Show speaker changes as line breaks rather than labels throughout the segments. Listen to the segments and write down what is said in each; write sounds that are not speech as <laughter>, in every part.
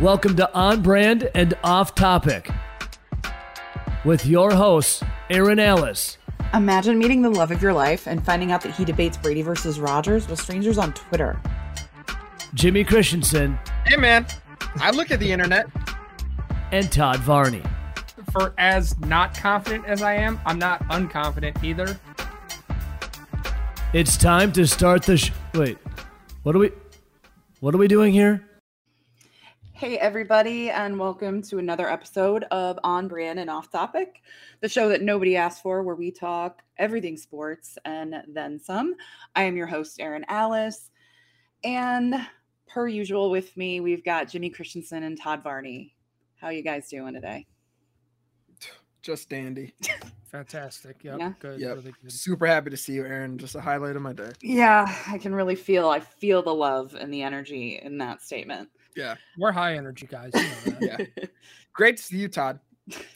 Welcome to On Brand and Off Topic with your hosts, Erin Ellis.
Imagine meeting the love of your life and finding out that he debates Brady versus Rodgers with strangers on Twitter.
Jimmy Christensen.
Hey, man. I look at the internet.
And Todd Varney.
For as not confident as I am, I'm not unconfident either.
It's time to start the sh- wait. What are we What are we doing here?
Hey, everybody, and welcome to another episode of On Brand and Off Topic, the show that nobody asked for, where we talk everything sports and then some. I am your host, Erin Alice. And per usual, with me, we've got Jimmy Christensen and Todd Varney. How you guys doing today?
Just dandy.
Fantastic. Yep.
Yeah.
Good.
Yep.
Really good.
Super happy to see you, Erin. Just a highlight of my day.
Yeah, I can really feel, I feel the love and the energy in that statement.
Yeah.
We're high energy guys. You know that.
Yeah. Great to see you, Todd.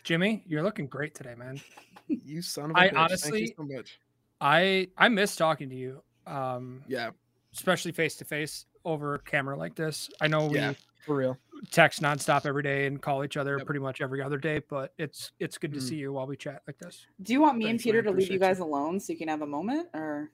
Jimmy, you're looking great today, man.
You son of a
I
bitch. Thank
honestly-
you so much.
I I miss talking to you. Um,
Yeah.
especially face to face over camera like this. I know we
Yeah. For real.
text nonstop every day and call each other
Yep.
pretty much every other day, but it's it's good to
Mm.
see you while we chat like this.
Do you want me
Thanks,
and Peter
man.
to leave you
Appreciate
guys alone so you can have a moment or?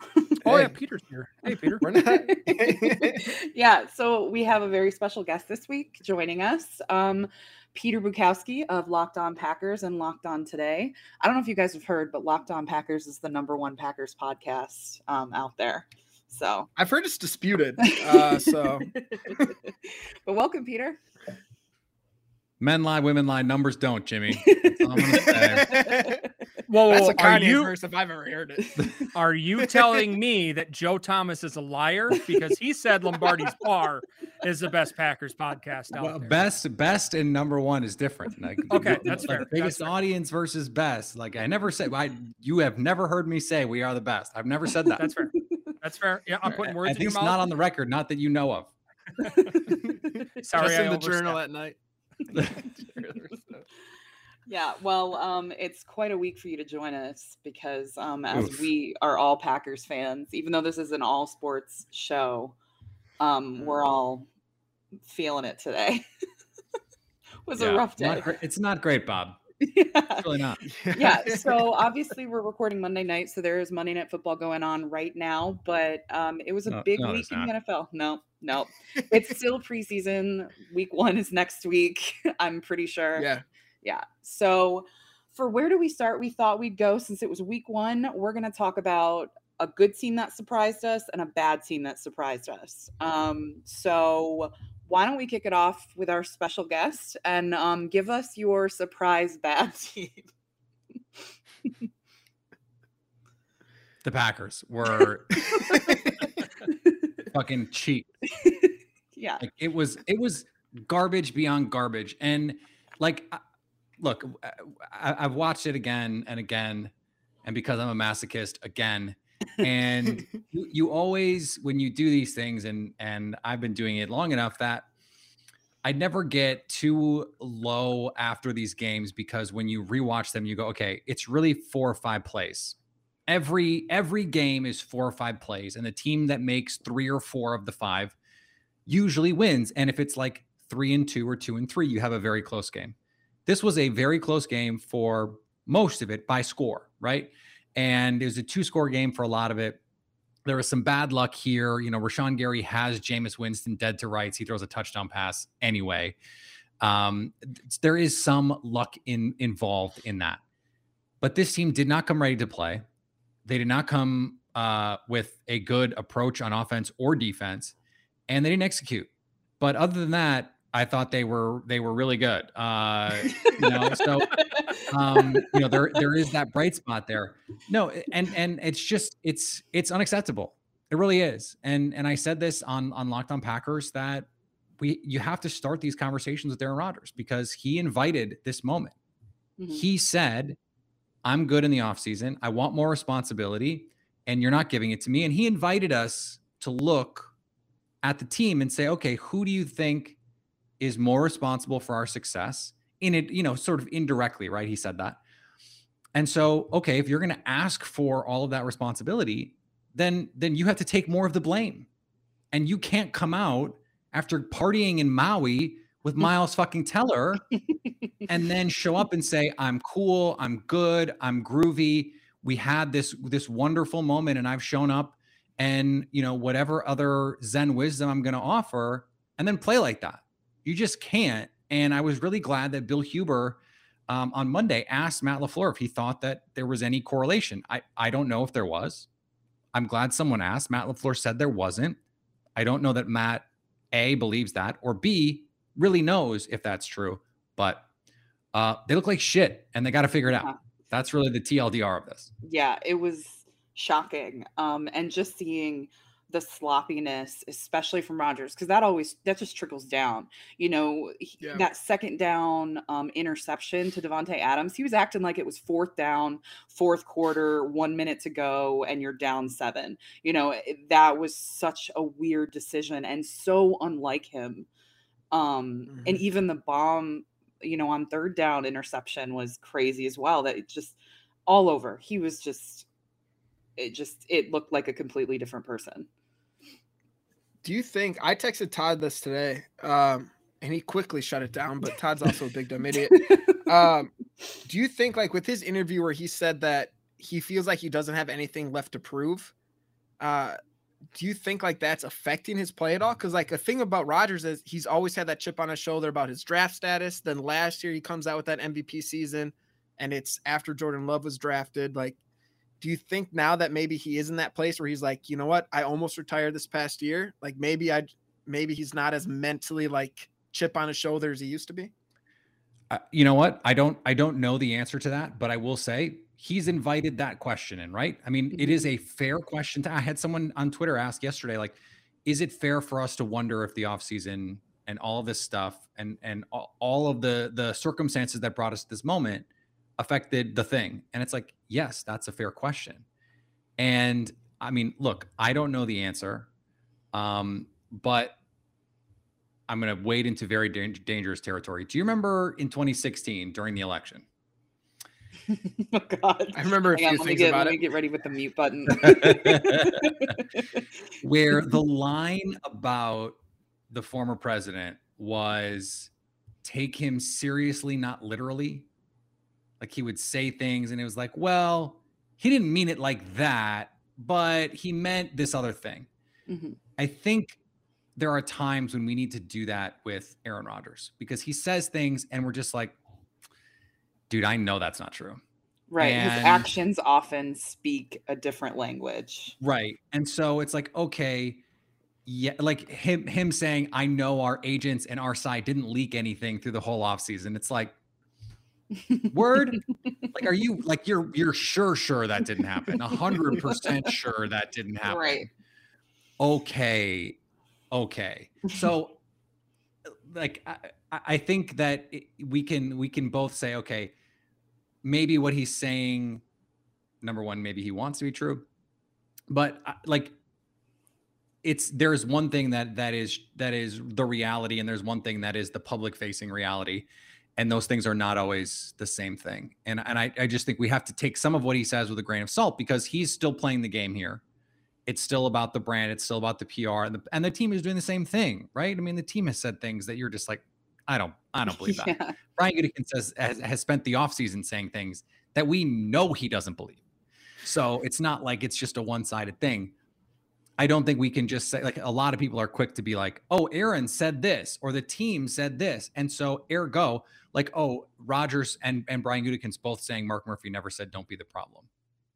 <laughs>
Oh yeah, Peter's here. Hey Peter. <laughs>
We're not. <laughs>
yeah, so we have a very special guest this week joining us. Um, Peter Bukowski of Locked On Packers and Locked On Today. I don't know if you guys have heard, but Locked On Packers is the number one Packers podcast um, out there. So,
I've heard it's disputed. Uh, so
but welcome, Peter.
Men lie, women lie, numbers don't, Jimmy. That's all I'm gonna.
Whoa,
that's
whoa,
a
are
Kanye
you
verse if I've ever heard it. <laughs>
are you telling me that Joe Thomas is a liar because he said Lombardi's <laughs> Bar is the best Packers podcast out
Well,
there?
best, best, and number one is different. Like,
Okay,
the-
that's
like
fair,
Biggest
that's fair.
audience versus best. Like I never said. I you have never heard me say we are the best. I've never said that.
That's fair. That's fair. Yeah, I'm putting words
At
in your mouth.
not on the record. Not that you know of. <laughs>
Sorry,
Just
I
in the journal
overstepped.
at night.
Yeah, well, um, it's quite a week for you to join us because um, as
Oof.
we are all Packers fans, even though this is an all sports show, um, we're all feeling it today. <laughs> was a rough day.
gre- it's not great, Bob. <laughs>
yeah.
It's really not.
yeah. <laughs> So obviously we're recording Monday night, so there is Monday Night Football going on right now. But um, it was a
No-
big
no,
week in the. NFL. No, no, it's still preseason. Week one is next week. I'm pretty sure.
yeah.
Yeah. So, for where do we start? We thought we'd go since it was week one. We're going to talk about a good team that surprised us and a bad team that surprised us. Um, so, why don't we kick it off with our special guest and um, give us your surprise bad <laughs> team?
The Packers were <laughs> fucking cheap. <laughs>
yeah.
Like it was it was garbage beyond garbage. And like I- look, uh, I, I've watched it again and again, and because I'm a masochist again. And <laughs> you, you always when you do these things, and and I've been doing it long enough that I never get too low after these games because when you rewatch them, you go, okay, it's really four or five plays. Every every game is four or five plays, and the team that makes three or four of the five usually wins. And if it's like three and two or two and three, you have a very close game. This was a very close game for most of it by score, right? And it was a two score game for a lot of it. There was some bad luck here. You know, Rashan Gary has Jameis Winston dead to rights. He throws a touchdown pass anyway. Um, there is some luck in involved in that. But this team did not come ready to play. They did not come uh, with a good approach on offense or defense, and they didn't execute. But other than that, I thought they were they were really good. Uh, you know, <laughs> so um, you know there there is that bright spot there. No, and and it's just it's it's unacceptable. It really is. And and I said this on on Locked On Packers that we you have to start these conversations with Aaron Rodgers because he invited this moment.
Mhm.
He said, "I'm good in the offseason. I want more responsibility, and you're not giving it to me." And he invited us to look at the team and say, "Okay, who do you think is more responsible for our success?" In it, you know, sort of indirectly, right? He said that. And so, okay, if you're going to ask for all of that responsibility, then then you have to take more of the blame. And you can't come out after partying in Maui with <laughs> Miles fucking Teller and then show up and say, I'm cool, I'm good, I'm groovy. We had this this wonderful moment and I've shown up and you know, whatever other Zen wisdom I'm gonna offer, and then play like that. You just can't. And I was really glad that Bill Huber um, on Monday asked Matt LaFleur if he thought that there was any correlation. I, I don't know if there was. I'm glad someone asked. Matt LaFleur said there wasn't. I don't know that Matt A believes that or B really knows if that's true, but uh, they look like shit and they got to figure it out.
Yeah.
That's really the TLDR of this.
yeah, it was shocking. Um, and just seeing the sloppiness, especially from Rodgers, because that always that just trickles down. You know, he-
Yeah.
that second down um, interception to Davante Adams, he was acting like it was fourth down, fourth quarter, one minute to go, and you're down seven. You know, it- that was such a weird decision and so unlike him. Um, and
Mhm.
even the bomb, you know, on third down interception was crazy as well. That it just all over. He was just it just it looked like a completely different person.
Do you think I texted Todd this today? Um, and he quickly shut it down, but Todd's also a big dumb idiot. <laughs> Um, do you think like with his interview where he said that he feels like he doesn't have anything left to prove? Uh, do you think like that's affecting his play at all? Because like a thing about Rodgers is he's always had that chip on his shoulder about his draft status. Then last year he comes out with that MVP season, and it's after Jordan Love was drafted. Like, do you think now that maybe he is in that place where he's like, you know what, I almost retired this past year. Like maybe I, maybe he's not as mentally like chip on his shoulder as he used to be.
Uh, you know what? I don't I don't know the answer to that, but I will say he's invited that question in, right? I mean, it is a fair question. To, I had someone on Twitter ask yesterday, like, is it fair for us to wonder if the offseason and all this stuff and and all, all of the the circumstances that brought us to this moment affected the thing? And it's like, yes, that's a fair question. And I mean, look, I don't know the answer, um, but I'm going to wade into very dan- dangerous territory. Do you remember in 2016 during the election? <laughs>
oh God.
I remember a
Hang on,
few
let me
things
get
about
let me
it.
get ready with the mute button. <laughs>
where the line about the former president was take him seriously, not literally. Like he would say things and it was like, well, he didn't mean it like that, but he meant this other thing.
Mhm.
I think there are times when we need to do that with Aaron Rodgers because he says things and we're just like, dude, I know that's not true.
Right. His actions often speak a different language.
Right. And so it's like, okay, yeah, like him him saying, I know our agents and our side didn't leak anything through the whole offseason. It's like, word? like, are <laughs> you like you're you're sure sure that didn't happen? A hundred percent <laughs> sure that didn't happen.
Right.
Okay. Okay. So like I, I- I think that it- we can we can both say, okay, maybe what he's saying, number one, maybe he wants to be true. But uh, like it's there's one thing that that is that is the reality and there's one thing that is the public facing reality and those things are not always the same thing and and I, I just think we have to take some of what he says with a grain of salt because he's still playing the game here it's still about the brand it's still about the pr and the, and the team is doing the same thing right i mean the team has said things that you're just like i don't i don't believe that <laughs>
Yeah.
Brian Gutekunst says has, has spent the offseason saying things that we know he doesn't believe. So it's not like it's just a one-sided thing. I don't think we can just say like a lot of people are quick to be like, "Oh, Aaron said this," or the team said this, and so ergo, like, "Oh, Rodgers and and Brian Gutekunst both saying Mark Murphy never said don't be the problem."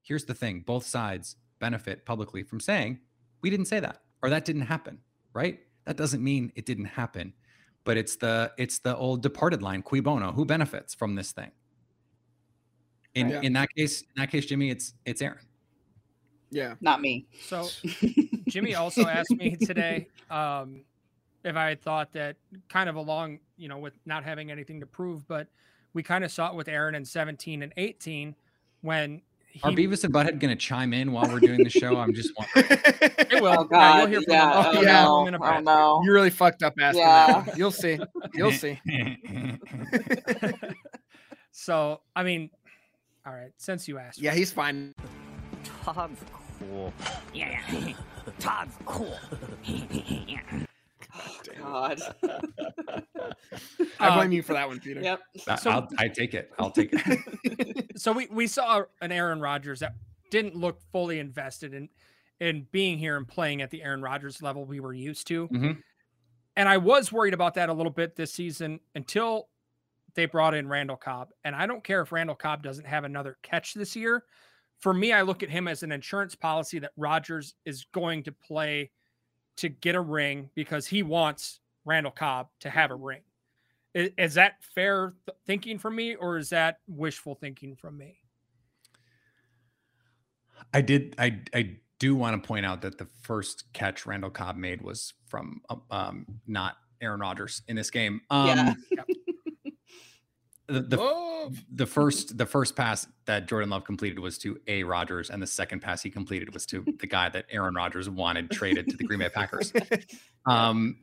Here's the thing: both sides benefit publicly from saying we didn't say that or that didn't happen, right? That doesn't mean it didn't happen but it's the it's the old departed line cui bono who benefits from this thing in
Right.
in that case in that case jimmy it's it's aaron
Yeah.
Not me.
So <laughs> Jimmy also asked me today um, if I had thought that kind of along, you know, with not having anything to prove, but we kind of saw it with Aaron in 17 and 18 when he,
are beavis and butthead going to chime in while we're doing the show i'm just <laughs> wondering
it will.
Oh
Yeah,
God.
you'll hear from
Yeah.
him.
Oh,
yeah.
from him in a
no.
Bit.
no.
You really fucked up asking
Yeah.
that. You'll see. You'll see. <laughs>
so, I mean, all right, since you asked.
Yeah, he's fine.
Todd's cool. Yeah, <laughs> Todd's cool.
Oh, <laughs> God. <laughs>
I
Uh,
blame you for that one, Peter.
Yep.
I-
So-
I'll, I take it. I'll take it. <laughs>
so we, we saw an Aaron Rodgers that didn't look fully invested in in being here and playing at the Aaron Rodgers level we were used to.
Mhm.
And I was worried about that a little bit this season until they brought in Randall Cobb. And I don't care if Randall Cobb doesn't have another catch this year. For me, I look at him as an insurance policy that Rodgers is going to play to get a ring because he wants Randall Cobb to have a ring. Is, is that fair th- thinking from me or is that wishful thinking from me?
I did. I I do want to point out that the first catch Randall Cobb made was from um, not Aaron Rodgers in this game. Um,
Yeah. <laughs>
The, the
Whoa.
the first the first pass that Jordan Love completed was to A Rodgers, and the second pass he completed was to the guy that Aaron Rodgers wanted traded to the Green Bay Packers. <laughs> Um,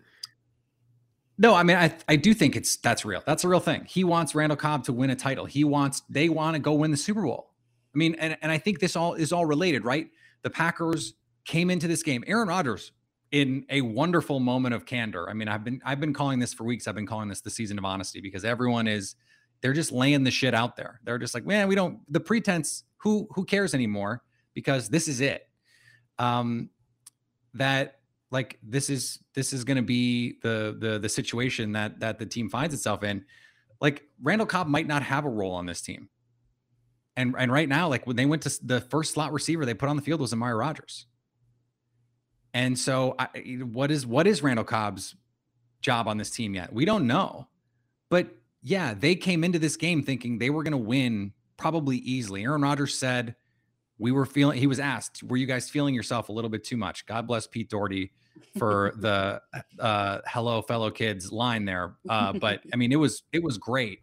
no, I mean, I I do think it's that's real. That's a real thing. He wants Randall Cobb to win a title. He wants they want to go win the Super Bowl. I mean, and and I think this all is all related, right? The Packers came into this game. Aaron Rodgers in a wonderful moment of candor. I mean, I've been I've been calling this for weeks. I've been calling this the season of honesty because everyone is they're just laying the shit out there. They're just like, man, we don't the pretense. Who who cares anymore? Because this is it. Um, that like this is this is going to be the the the situation that that the team finds itself in. Like Randall Cobb might not have a role on this team. And and right now, like when they went to the first slot receiver they put on the field was Amari Rodgers. And so, I, what is what is Randall Cobb's job on this team yet? We don't know. But yeah, they came into this game thinking they were going to win probably easily. Aaron Rodgers said, "We were feeling." He was asked, "Were you guys feeling yourself a little bit too much?" God bless Pete Dougherty for <laughs> the uh, "Hello, fellow kids" line there. Uh, but I <laughs> mean, it was it was great.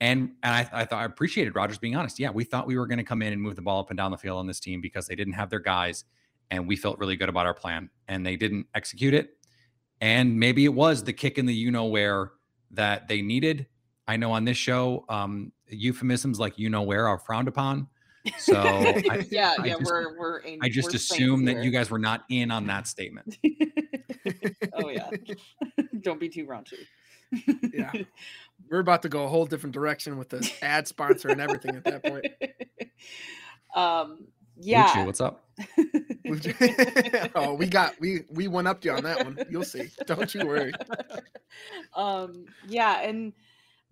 And, and I, I thought I appreciated Rodgers being honest. Yeah, we thought we were going to come in and move the ball up and down the field on this team because they didn't have their guys, and we felt really good about our plan, and they didn't execute it. And maybe it was the kick in the you know where that they needed. I know on this show, um, euphemisms like you know where are frowned upon. So I, <laughs>
yeah,
I
yeah,
just-
we're we're. an-
I just
we're
assume that
here.
you guys were not in on that <laughs> statement.
oh yeah, <laughs> don't be too raunchy.
Yeah. We're about to go a whole different direction with the ad sponsor and everything at that point.
Um.
Lucci,
Yeah.
what's up?
oh, we got we we went up to you on that one. You'll see. Don't you worry.
um yeah and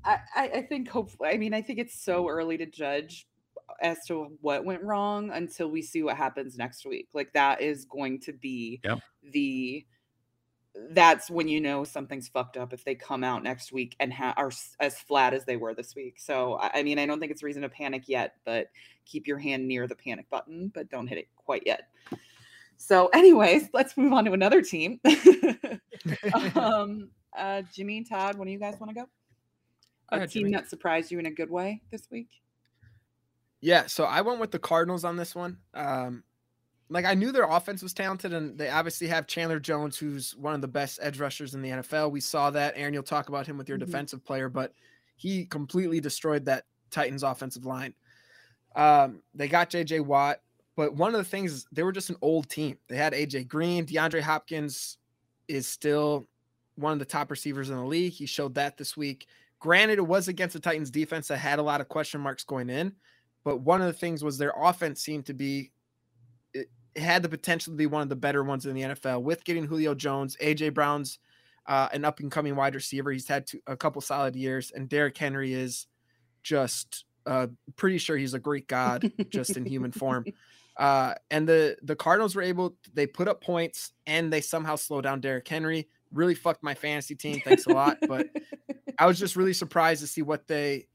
I, I think hopefully i mean i think it's so early to judge as to what went wrong until we see what happens next week. Like that is going to be
Yep.
the that's when you know something's fucked up if they come out next week and ha- are s- as flat as they were this week. So I, I mean i don't think it's reason to panic yet but keep your hand near the panic button but don't hit it quite yet. So anyways let's move on to another team. <laughs> <laughs> Um uh jimmy and todd when do you guys want to go
Go
a
ahead,
team
Jimmy.
that surprised you in a good way this week
Yeah, so I went with the Cardinals on this one. Um, like I knew their offense was talented, and they obviously have Chandler Jones, who's one of the best edge rushers in the NFL. We saw that, Erin. You'll talk about him with your
Mhm.
defensive player, but he completely destroyed that Titans offensive line. Um, they got JJ Watt, but one of the things is they were just an old team. They had AJ Green, DeAndre Hopkins is still one of the top receivers in the league. He showed that this week. Granted, it was against the Titans defense that had a lot of question marks going in, but one of the things was their offense seemed to be it, had the potential to be one of the better ones in the NFL with getting Julio Jones, AJ Brown's uh, an up and coming wide receiver. He's had two, a couple solid years, and Derrick Henry is just uh, pretty sure he's a Greek god just in human form. <laughs> Uh, and the the Cardinals were able they put up points and they somehow slow down Derrick Henry. Really fucked my fantasy team. Thanks a lot, but <laughs> I was just really surprised to see what they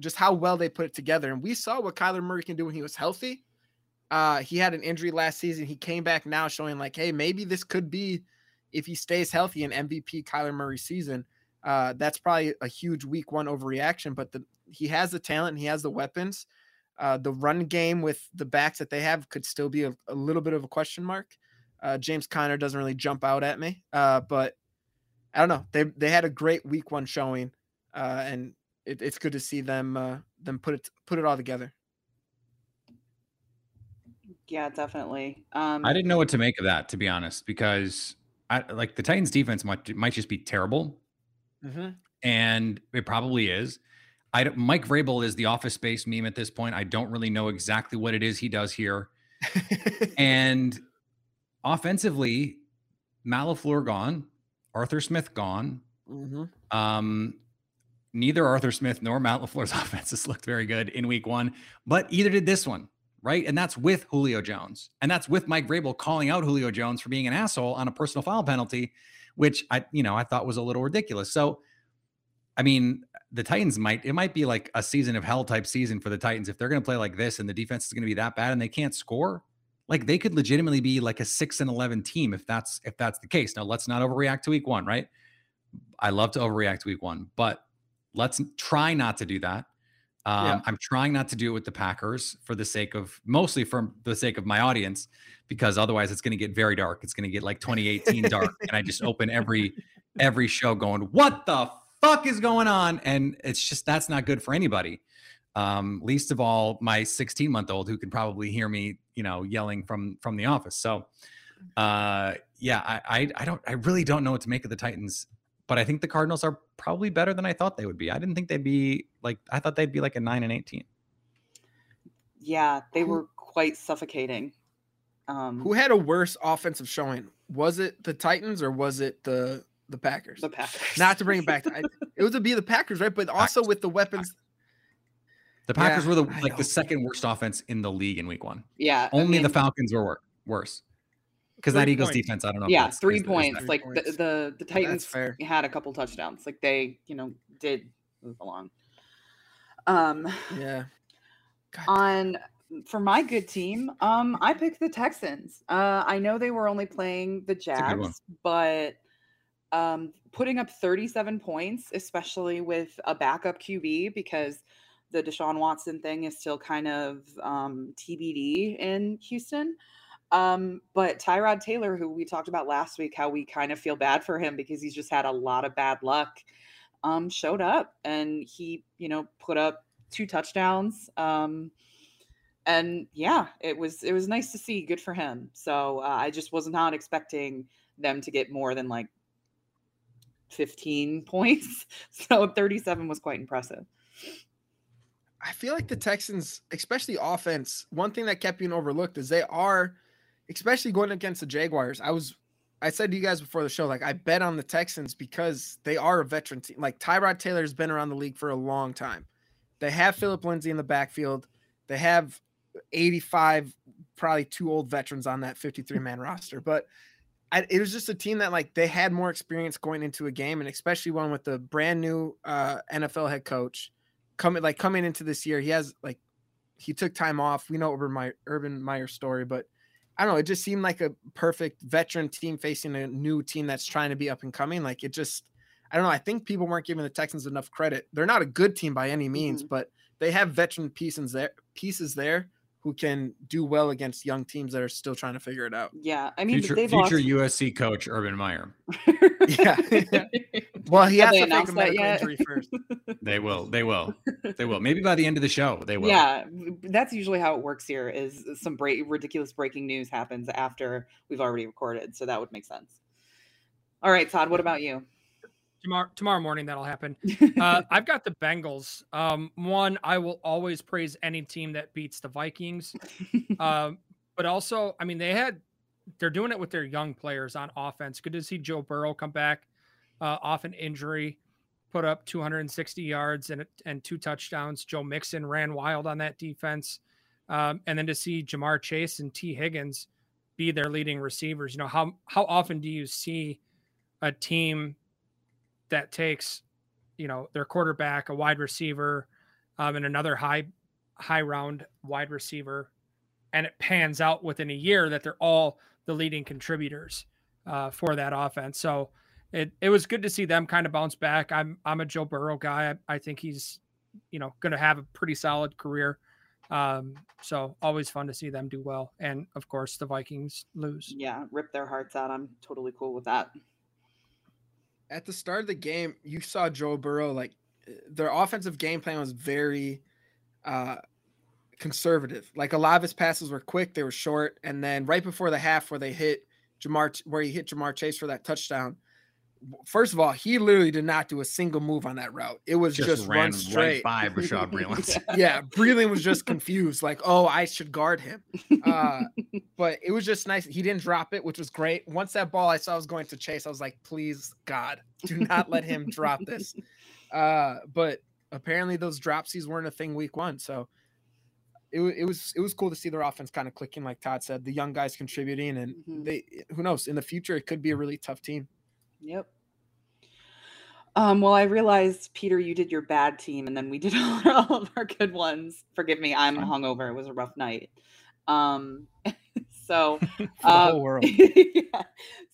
just how well they put it together. And we saw what Kyler Murray can do when he was healthy. Uh, he had an injury last season. He came back now showing like, hey, maybe this could be if he stays healthy an MVP Kyler Murray season. Uh, that's probably a huge week one overreaction, but the he has the talent and he has the weapons. Uh, the run game with the backs that they have could still be a, a little bit of a question mark. Uh, James Conner doesn't really jump out at me, uh, but I don't know. They they had a great week one showing, uh, and it, it's good to see them uh, them put it put it all together.
yeah definitely um
I didn't know what to make of that, to be honest, because I, like the Titans defense might might just be terrible,
Mm-hmm.
and it probably is. I don't- Mike Vrabel is the Office Space meme at this point. I don't really know exactly what it is he does here. <laughs> And offensively, Matt LaFleur gone, Arthur Smith gone.
mm-hmm.
Um, neither Arthur Smith nor Matt LaFleur's <laughs> offenses looked very good in week one, but either did this one, right? And that's with Julio Jones. And that's with Mike Vrabel calling out Julio Jones for being an asshole on a personal foul penalty, which I, you know, I thought was a little ridiculous. So, I mean, the Titans might, it might be like a season of hell type season for the Titans. If they're going to play like this and the defense is going to be that bad and they can't score, like they could legitimately be like a six and 11 team if that's, if that's the case. Now, let's not overreact to week one, right? I love to overreact to week one, but let's try not to do that. Um,
Yeah.
I'm trying not to do it with the Packers for the sake of mostly for the sake of my audience, because otherwise it's going to get very dark. It's going to get like 2018 dark, and I just open every every show going, "What the fuck is going on?" And it's just that's not good for anybody. Um, least of all my 16 month old who can probably hear me, you know, yelling from from the office. So, uh, yeah, I, I I don't I really don't know what to make of the Titans but I think the Cardinals are probably better than I thought they would be. I didn't think they'd be like I thought they'd be like a nine and eighteen.
Yeah, they were quite suffocating. Um,
Who had a worse offensive showing? Was it the Titans or was it the the Packers?
the Packers.
Not to bring it back to I, it was to be the Packers, right? But also with the weapons.
The Packers
Yeah,
were the like the second worst offense in the league in week one.
yeah, I
Only the Falcons were wor- worse because that Eagles
points.
defense. I don't know.
yeah, three
is- is
points.
that-
like
points.
the the, the Titans
fair.
had a couple touchdowns. Like they, you know, did move along. Um,
Yeah. God,
on for my good team, um, I picked the Texans. Uh, I know they were only playing the
a good one.
Jags, but um, putting up 37 points, especially with a backup QB, because the Deshaun Watson thing is still kind of um, TBD in Houston. Um, but Tyrod Taylor, who we talked about last week, how we kind of feel bad for him because he's just had a lot of bad luck, um, showed up and he, you know, put up two touchdowns. Um, and yeah, it was it was nice to see. Good for him. So uh, I just was not expecting them to get more than like 15 <laughs> points. So 37 was quite impressive.
I feel like the Texans, especially offense, one thing that kept being overlooked is they are, especially going against the Jaguars. I was, I said to you guys before the show, like I bet on the Texans because they are a veteran team. Like Tyrod Taylor has been around the league for a long time. They have Phillip Lindsay in the backfield. They have 85, probably two old veterans on that 53 man roster. But I, it was just a team that like they had more experience going into a game, and especially one with the brand new uh, NFL head coach coming like coming into this year. He has like he took time off. We know Urban Meyer, Urban Meyer story, but I don't know. It just seemed like a perfect veteran team facing a new team that's trying to be up and coming. Like it just, I don't know. I think people weren't giving the Texans enough credit. They're not a good team by any means,
Mhm.
but they have veteran pieces there, pieces there who can do well against young teams that are still trying to figure it out.
Yeah, I mean
future future
lost.
USC coach Urban Meyer. <laughs>
Yeah. <laughs> Well, he
Have
has
they
to fake
announced
a
that
medical
yet?
injury first. <laughs>
They will. They will. They will. Maybe by the end of the show, they will.
Yeah, that's usually how it works here. Is some break, ridiculous breaking news happens after we've already recorded, so that would make sense. All right, Todd. What about you?
Tomorrow tomorrow morning that'll happen. <laughs> Uh, I've got the Bengals. Um, one, I will always praise any team that beats the Vikings. Um, but also, I mean, they had they're doing it with their young players on offense. Good to see Joe Burrow come back uh, off an injury, put up 260 yards and and two touchdowns. Joe Mixon ran wild on that defense, um, and then to see Ja'Marr Chase and Tee Higgins be their leading receivers. You know how how often do you see a team that takes you know their quarterback, a wide receiver, um, and another high high round wide receiver, and it pans out within a year that they're all the leading contributors uh, for that offense. So it it was good to see them kind of bounce back. I'm I'm a Joe Burrow guy. I, I think he's you know going to have a pretty solid career. Um, so always fun to see them do well, and of course the Vikings lose.
yeah, rip their hearts out. I'm totally cool with that.
At the start of the game, you saw Joe Burrow like uh, their offensive game plan was very uh conservative. Like a lot of his passes were quick, they were short, and then right before the half where they hit Ja'Marr where he hit Ja'Marr Chase for that touchdown. First of all, he literally did not do a single move on that route. It was just, just run straight
right by <laughs> Bashaud Breeland.
yeah, Breeland was just confused, like, oh, I should guard him. Uh, but it was just nice. He didn't drop it, which was great. Once that ball I saw was going to Chase, I was like, please, God, do not let him drop this. Uh, but apparently those dropsies weren't a thing week one. So it, it was it was cool to see their offense kind of clicking, like Todd said, the young guys contributing, and mm-hmm. they who knows in the future it could be a really tough team.
Yep. Um, well, I realized Peter, you did your bad team, and then we did <laughs> all of our good ones. Forgive me, I'm hungover. It was a rough night. Um, <laughs> so <laughs>
uh, whole world.
yeah.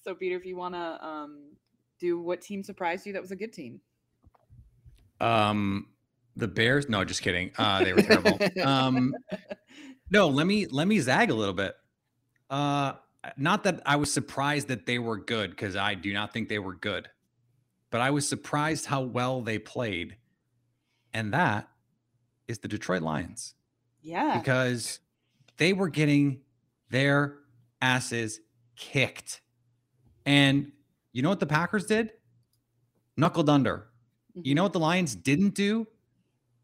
So, Peter, if you want to um, do what team surprised you, that was a good team.
Um, the Bears? No, just kidding. Uh, they were terrible. um, no, let me let me zag a little bit. Uh, not that I was surprised that they were good because I do not think they were good, but I was surprised how well they played, and that is the Detroit Lions.
Yeah,
because they were getting their asses kicked, and you know what the Packers did? Knuckled under. You know mm-hmm. what the Lions didn't do?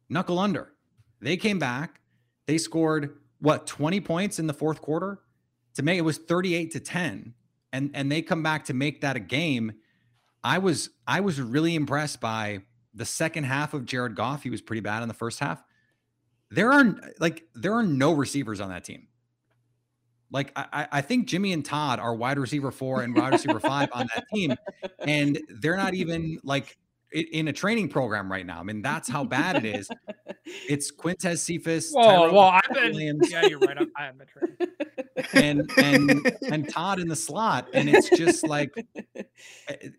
Knuckle under. They came back. They scored what 20 points in the fourth quarter to make it was 38 to 10 and and they come back to make that a game. I was i was really impressed by the second half of jared goff. He was pretty bad in the first half. There are like there are no receivers on that team. Like I, I think Jimmy and Todd are wide receiver four and wide receiver five on that team, and they're not even like in a training program right now. I mean, that's how bad it is. <laughs> It's Quintez Cephus.
Whoa, well, I've been. Williams, yeah, you're right. I am
and and and <laughs> Todd in the slot, and it's just like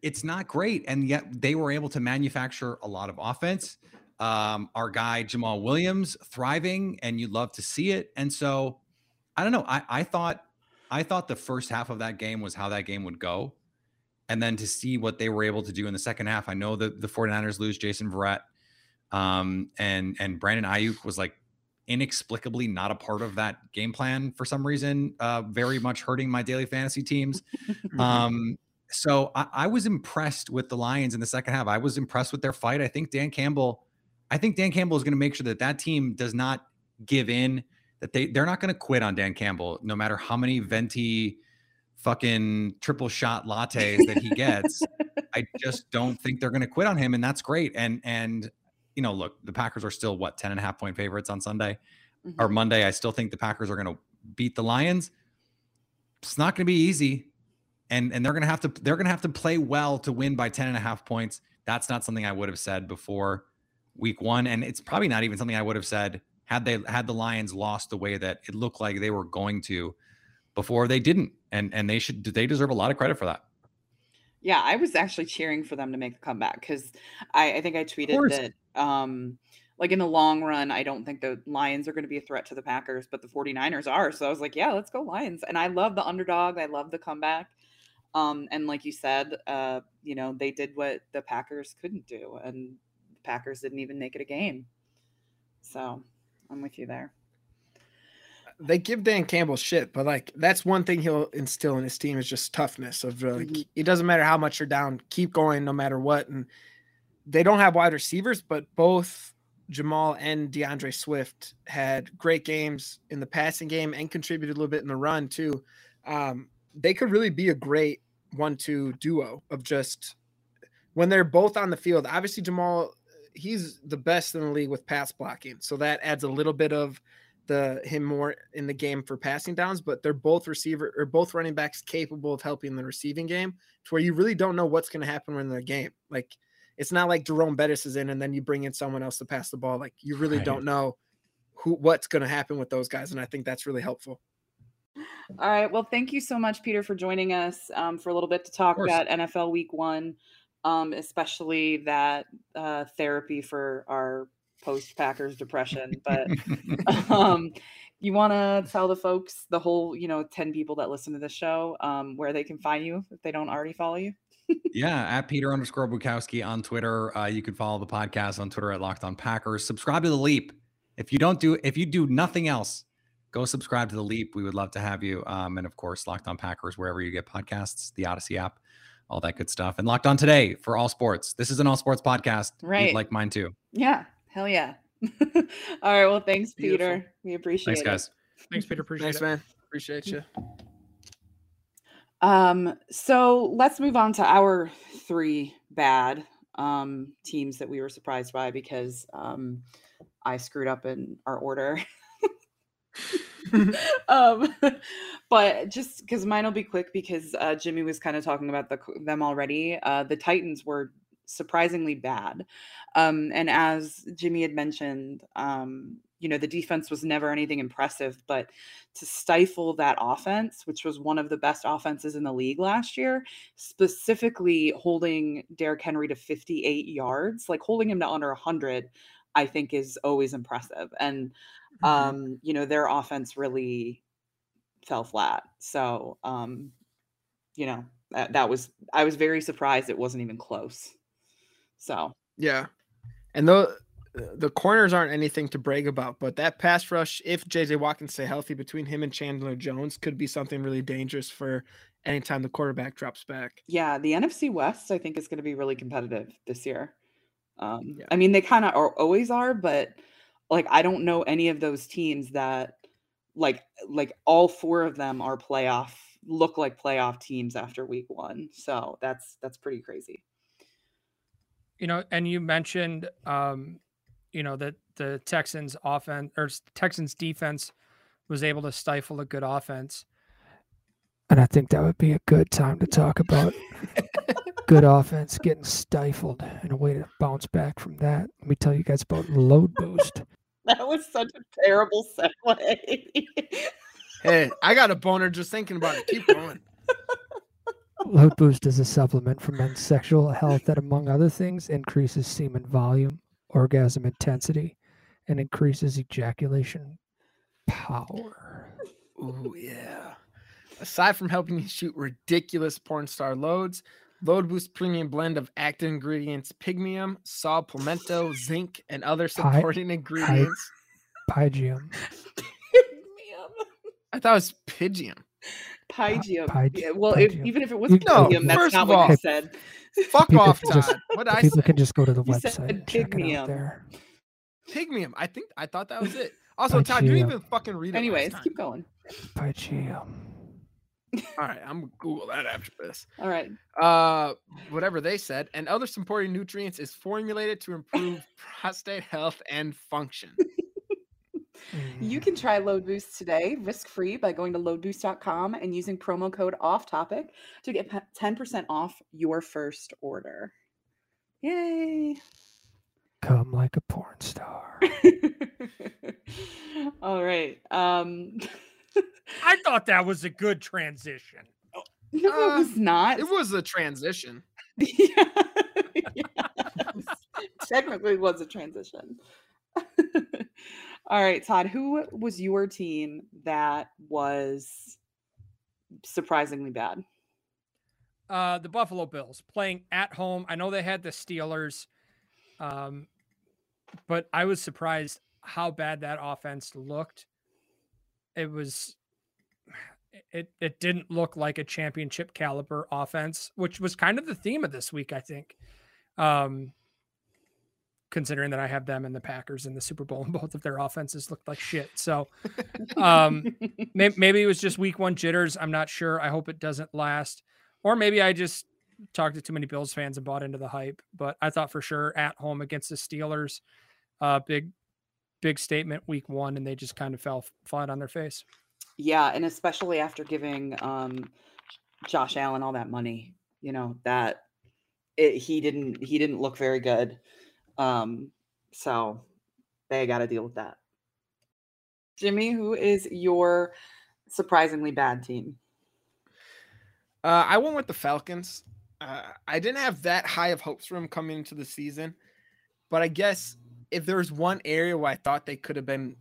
it's not great. And yet they were able to manufacture a lot of offense. Um, our guy Jamaal Williams thriving, and you'd love to see it. And so, I don't know. I I thought I thought the first half of that game was how that game would go and then to see what they were able to do in the second half. I know that the 49ers lose Jason Verrett um, and and Brandon Aiyuk was like inexplicably not a part of that game plan for some reason, uh, very much hurting my daily fantasy teams. <laughs> um, so I, I, was impressed with the Lions in the second half. I was impressed with their fight. I think Dan Campbell, I think Dan Campbell is going to make sure that that team does not give in. That they they're not going to quit on Dan Campbell, no matter how many venti fucking triple shot lattes that he gets. <laughs> I just don't think they're going to quit on him, and that's great. And and you know, look, the Packers are still what 10 and a half point favorites on Sunday mm-hmm. or Monday. I still think the Packers are going to beat the Lions. It's not going to be easy. And and they're going to have to they're going to have to play well to win by 10 and a half points. That's not something I would have said before week 1 and it's probably not even something I would have said had they had the Lions lost the way that it looked like they were going to before they didn't and and they should they deserve a lot of credit for that.
Yeah i was actually cheering for them to make the comeback because I, I think i tweeted that um like in the long run i don't think the lions are going to be a threat to the packers but the 49ers are so i was like yeah let's go lions. And i love the underdog i love the comeback um and like you said uh you know they did what the packers couldn't do and the packers didn't even make it a game. So i'm with you there
they give Dan Campbell shit, but like that's one thing he'll instill in his team is just toughness. Of like, mm-hmm. it doesn't matter how much you're down, keep going no matter what. And they don't have wide receivers, but both Jamaal and D'Andre Swift had great games in the passing game and contributed a little bit in the run too. Um, they could really be a great one-two duo of just when they're both on the field. Obviously, Jamaal he's the best in the league with pass blocking, so that adds a little bit of the him more in the game for passing downs, but they're both receiver or both running backs capable of helping the receiving game to where you really don't know what's going to happen in the game. Like it's not like Jerome Bettis is in and then you bring in someone else to pass the ball. Like you really right. don't know who what's going to happen with those guys, and I think that's really helpful.
All right. Well, thank you so much, Peter, for joining us um, for a little bit to talk about NFL Week One, um, especially that uh, therapy for our post Packers depression. But <laughs> um, you want to tell the folks, the whole, you know, 10 people that listen to the show, um, where they can find you if they don't already follow you?
yeah, at Peter underscore Bukowski on Twitter. Uh, you can follow the podcast on Twitter at Locked On Packers. Subscribe to the Leap. If you don't do, if you do nothing else, go subscribe to the Leap. We would love to have you. Um, and of course, Locked On Packers wherever you get podcasts, the Odyssey app, all that good stuff. And Locked On Today for all sports. This is an all sports podcast.
Right.
You'd like mine too.
Yeah, hell yeah. <laughs> All right, well, thanks,
Beautiful.
Peter. We appreciate
Thanks,
it.
Thanks, guys.
Thanks, Peter. Appreciate it.
Thanks,
it.
man. Appreciate you.
Um, so let's move on to our three bad um teams that we were surprised by because um I screwed up in our order. <laughs> <laughs> um but just because mine will be quick because uh Jimmy was kind of talking about the them already. Uh the Titans were surprisingly bad. Um and as Jimmy had mentioned, um you know the defense was never anything impressive, but to stifle that offense, which was one of the best offenses in the league last year, specifically holding Derrick Henry to 58 yards, like holding him to under 100, I think is always impressive. And
Mm-hmm.
um, you know, their offense really fell flat. So, um, you know, that, that was I was very surprised it wasn't even close. So,
Yeah. And the the corners aren't anything to brag about, but that pass rush, if JJ Watt can stay healthy between him and Chandler Jones, could be something really dangerous for anytime the quarterback drops back.
yeah, the NFC West I think is going to be really competitive this year. Um,
Yeah.
I mean, they kind of are always are, but like I don't know any of those teams that like like all four of them are playoff look like playoff teams after week one. So that's that's pretty crazy.
You know, and you mentioned, um, you know, that the Texans offense or Texans defense was able to stifle a good offense.
And I think that would be a good time to talk about good offense getting stifled and a way to bounce back from that. Let me tell you guys about load boost. <laughs>
That was such a terrible segue.
Hey, I got a boner just thinking about it. Keep going. <laughs>
Load boost is a supplement for men's sexual health that, among other things, increases semen volume, orgasm intensity, and increases ejaculation power.
Ooh, yeah. Aside from helping you shoot ridiculous porn star loads, Load Boost premium blend of active ingredients pigmium, saw palmetto, zinc, and other supporting ingredients.
Pygium. <laughs>
I thought it was pigium.
Pygium.
Pyg-
Yeah, well, if, even if it was
You-
No,
pygium, that's
first
not
of
what
all-
you said.
Fuck off,
can just-
What did I
People
say?
can just go to the
You
website
said
and check it
pygmium.
out there.
Pigmium. I think I thought that was it. Also, Todd, you didn't even fucking read it.
Anyways, keep going.
Pygium.
All right, I'm gonna Google that after this.
All right.
Uh, whatever they said, and other supporting nutrients is formulated to improve <laughs> prostate health and function. <laughs>
You
Mm.
can try Load Boost today, risk free, by going to loadboost.com and using promo code off topic to get 10% off your first order. Yay!
Come like a porn star. <laughs>
All right. Um, <laughs>
I thought that was a good transition.
no,
Uh,
it was not.
It was a transition. <laughs>
yeah. Yes. Technically, it was a transition. All right, Todd, who was your team that was surprisingly bad?
Uh, the Buffalo Bills playing at home. I know they had the Steelers, um, but I was surprised how bad that offense looked. It was, it it didn't look like a championship caliber offense, which was kind of the theme of this week, I think. Um, considering that I have them and the Packers in the Super Bowl, and <laughs> both of their offenses looked like shit. So <laughs> um, maybe, maybe it was just week one jitters. I'm not sure. I hope it doesn't last. Or maybe I just talked to too many Bills fans and bought into the hype. But I thought for sure at home against the Steelers, uh, big, big statement week one, and they just kind of fell flat on their face.
Yeah, and especially after giving um Josh Allen all that money, you know, that it, he didn't he didn't look very good. Um so they got to deal with that. Jimmy, who is your surprisingly bad team?
Uh, I went with the Falcons. Uh, I didn't have that high of hopes for them coming into the season, but I guess if there's one area where I thought they could have been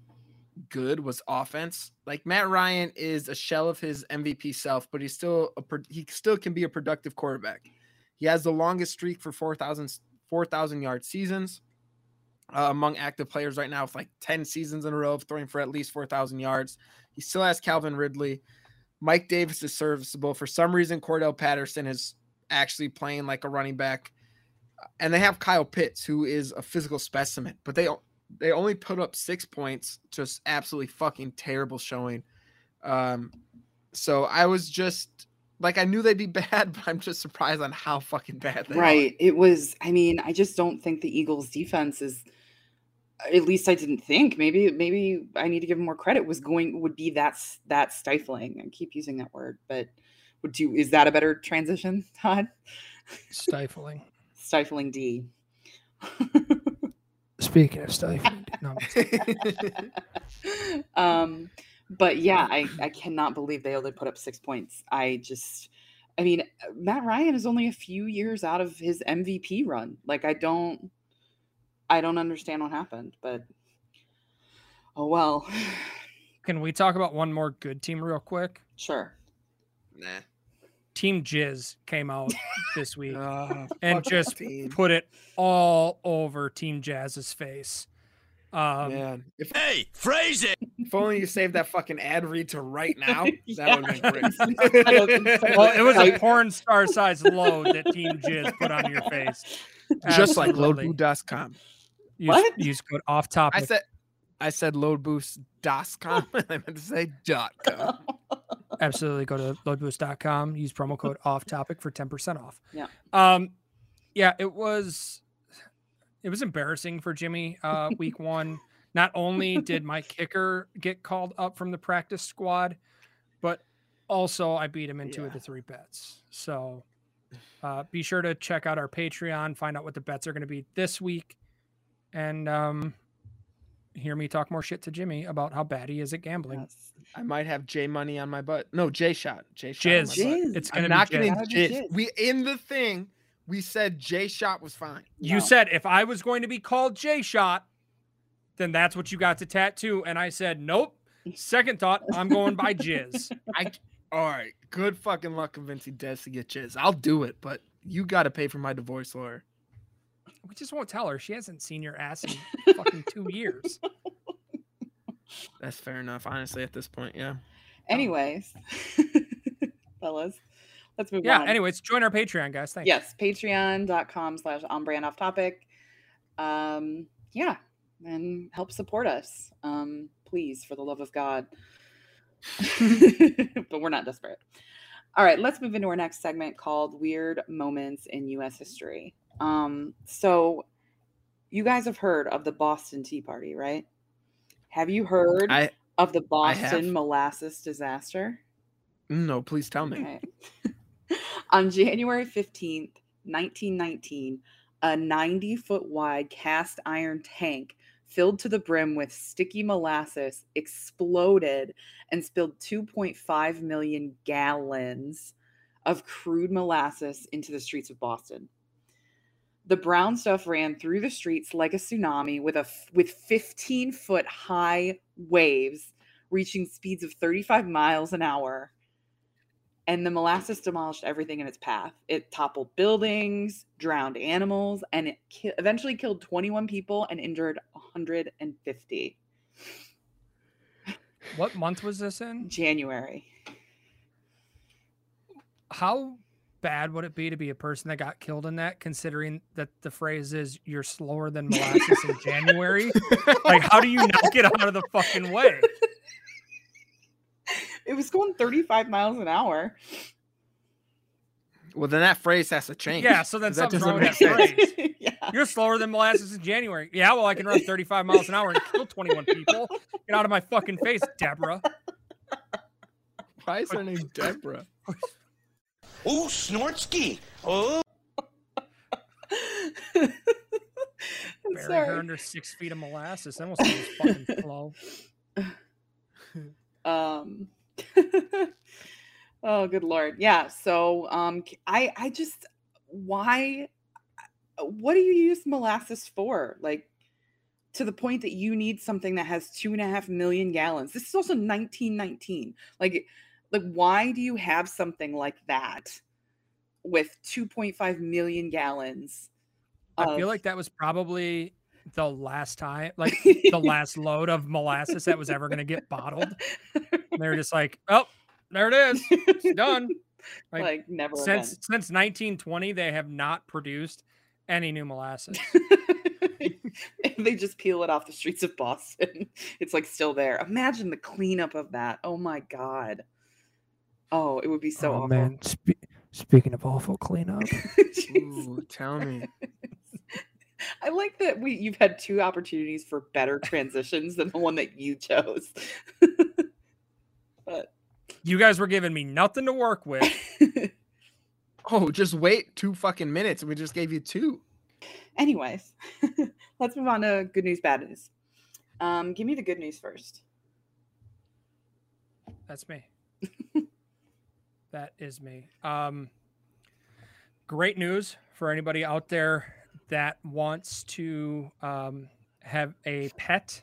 good was offense. Like Matt Ryan is a shell of his MVP self, but he's still a pro- he still can be a productive quarterback. He has the longest streak for 4,000 4,000 yard seasons. uh, among active players right now with like 10 seasons in a row of throwing for at least 4,000 yards. He still has Calvin Ridley. Mike Davis is serviceable. For some reason, Cordell Patterson is actually playing like a running back. And they have Kyle Pitts, who is a physical specimen, but they they only put up six points, just absolutely fucking terrible showing. Um, so I was just like I knew they'd be <laughs> bad, but I'm just surprised on how fucking bad they are.
right. It was. I mean, I just don't think the Eagles' defense is. At least I didn't think. Maybe maybe I need to give them more credit. Was going would be that that stifling. I keep using that word, but would you is that a better transition, <laughs> Todd?
Stifling.
Stifling D.
Speaking of stifling, no, <laughs>
um, but yeah, <laughs> I, I cannot believe they only put up six points. I just, I mean, Matt Ryan is only a few years out of his MVP run. Like, I don't, I don't understand what happened, but oh well. <sighs>
Can we talk about one more good team real quick?
Sure.
Nah.
Team Jizz came out this <laughs> week
Uh,
and just
team.
put it all over Team Jazz's face. Um,
man. If,
Hey, phrase it.
If only you saved that fucking ad read to right now, <laughs> that
Yeah.
would have been
I don't think
great.
so.
Well, it was a porn star size load that Team Jizz put on your face.
Just like
Absolutely.
loadboost.com.
Use,
What?
use code off topic.
I said I said loadboost.com. <laughs> I meant to say dot com. <laughs>
absolutely go to loadboost.com use promo code off topic for 10% off
Yeah.
um yeah it was it was embarrassing for jimmy uh week one not only <laughs> did my kicker get called up from the practice squad but also i beat him in two of the three bets so uh be sure to check out our patreon find out what the bets are going to be this week and um hear me talk more shit to jimmy about how bad he is at gambling
Yes.
I might have J money on my butt. No, J shot. J shot. on
jizz
butt.
Jizz.
it's
I'm
gonna
not
be jizz.
getting
Gotta be
jizz.
jizz.
We in the thing. We said J shot was fine.
You
No.
said if I was going to be called J Shot, then that's what you got to tattoo. And I said, nope. Second thought, I'm going by Jizz.
I <laughs> all right. Good fucking luck convincing Des to get jizz. I'll do it, but you got to pay for my divorce lawyer.
We just won't tell her. She hasn't seen your ass in <laughs> fucking two years. <laughs>
That's fair enough. Honestly, at this point, yeah.
Anyways, fellas, let's move
Yeah.
on. Yeah.
Anyways, join our Patreon, guys. Thanks.
yes patreon.com slash on brand off topic um yeah and help support us um please for the love of god. <laughs> But we're not desperate. All right let's move into our next segment called weird moments in us history. Um so you guys have heard of the boston tea party right? Have you heard
I
of the boston molasses disaster?
No, please tell me.
Okay. <laughs> On January 15th, 1919, a 90 foot wide cast iron tank filled to the brim with sticky molasses exploded and spilled 2.5 million gallons of crude molasses into the streets of Boston. The brown stuff ran through the streets like a tsunami with a with 15 foot high waves reaching speeds of 35 miles an hour and the molasses demolished everything in its path. It toppled buildings, drowned animals, and it ki- eventually killed 21 people and injured 150.
What month was this in?
January.
How bad would it be to be a person that got killed in that, considering that the phrase is you're slower than molasses in <laughs> January? like, how do you not get out of the fucking way?
It was going 35 miles an hour.
Well, then that phrase has to change.
Yeah, so then
'cause that
something's
doesn't
wrong with that phrase. <laughs>
yeah.
You're slower than molasses in January. Yeah, well, I can run 35 miles an hour and kill 21 people. Get out of my fucking face, Deborah.
Why is her name Deborah?
Oh, Snortsky. Oh.
I'm
her
sorry.
under six feet of molasses. Then we'll see this fucking flow. <laughs>
um <laughs> oh good lord. Yeah so um i i just why uh, what do you use molasses for? Like to the point that you need something that has two and a half million gallons. This is also 1919 like like why do you have something like that with 2.5 million gallons
I feel like that was probably the last time, like the <laughs> last load of molasses that was ever going to get bottled. <laughs> And they were just like, oh, there it is. It's done. <laughs>
like,
Like,
never
Since since 1920, they have not produced any new molasses. <laughs>
they just peel it off the streets of Boston. <laughs> It's like still there. Imagine the cleanup of that. Oh my god. Oh, it would be so
oh
awful.
man, spe- speaking of awful cleanup,
Ooh, tell me.
I like that we you've had two opportunities for better transitions than the one that you chose. But
You guys were giving me nothing to work with. <laughs>
Oh, just wait two fucking minutes. We just gave you two.
anyways, <laughs> let's move on to good news, bad news. Um, give me the good news first.
That's me. <laughs> that is me. Um, great news for anybody out there that wants to um, have a pet,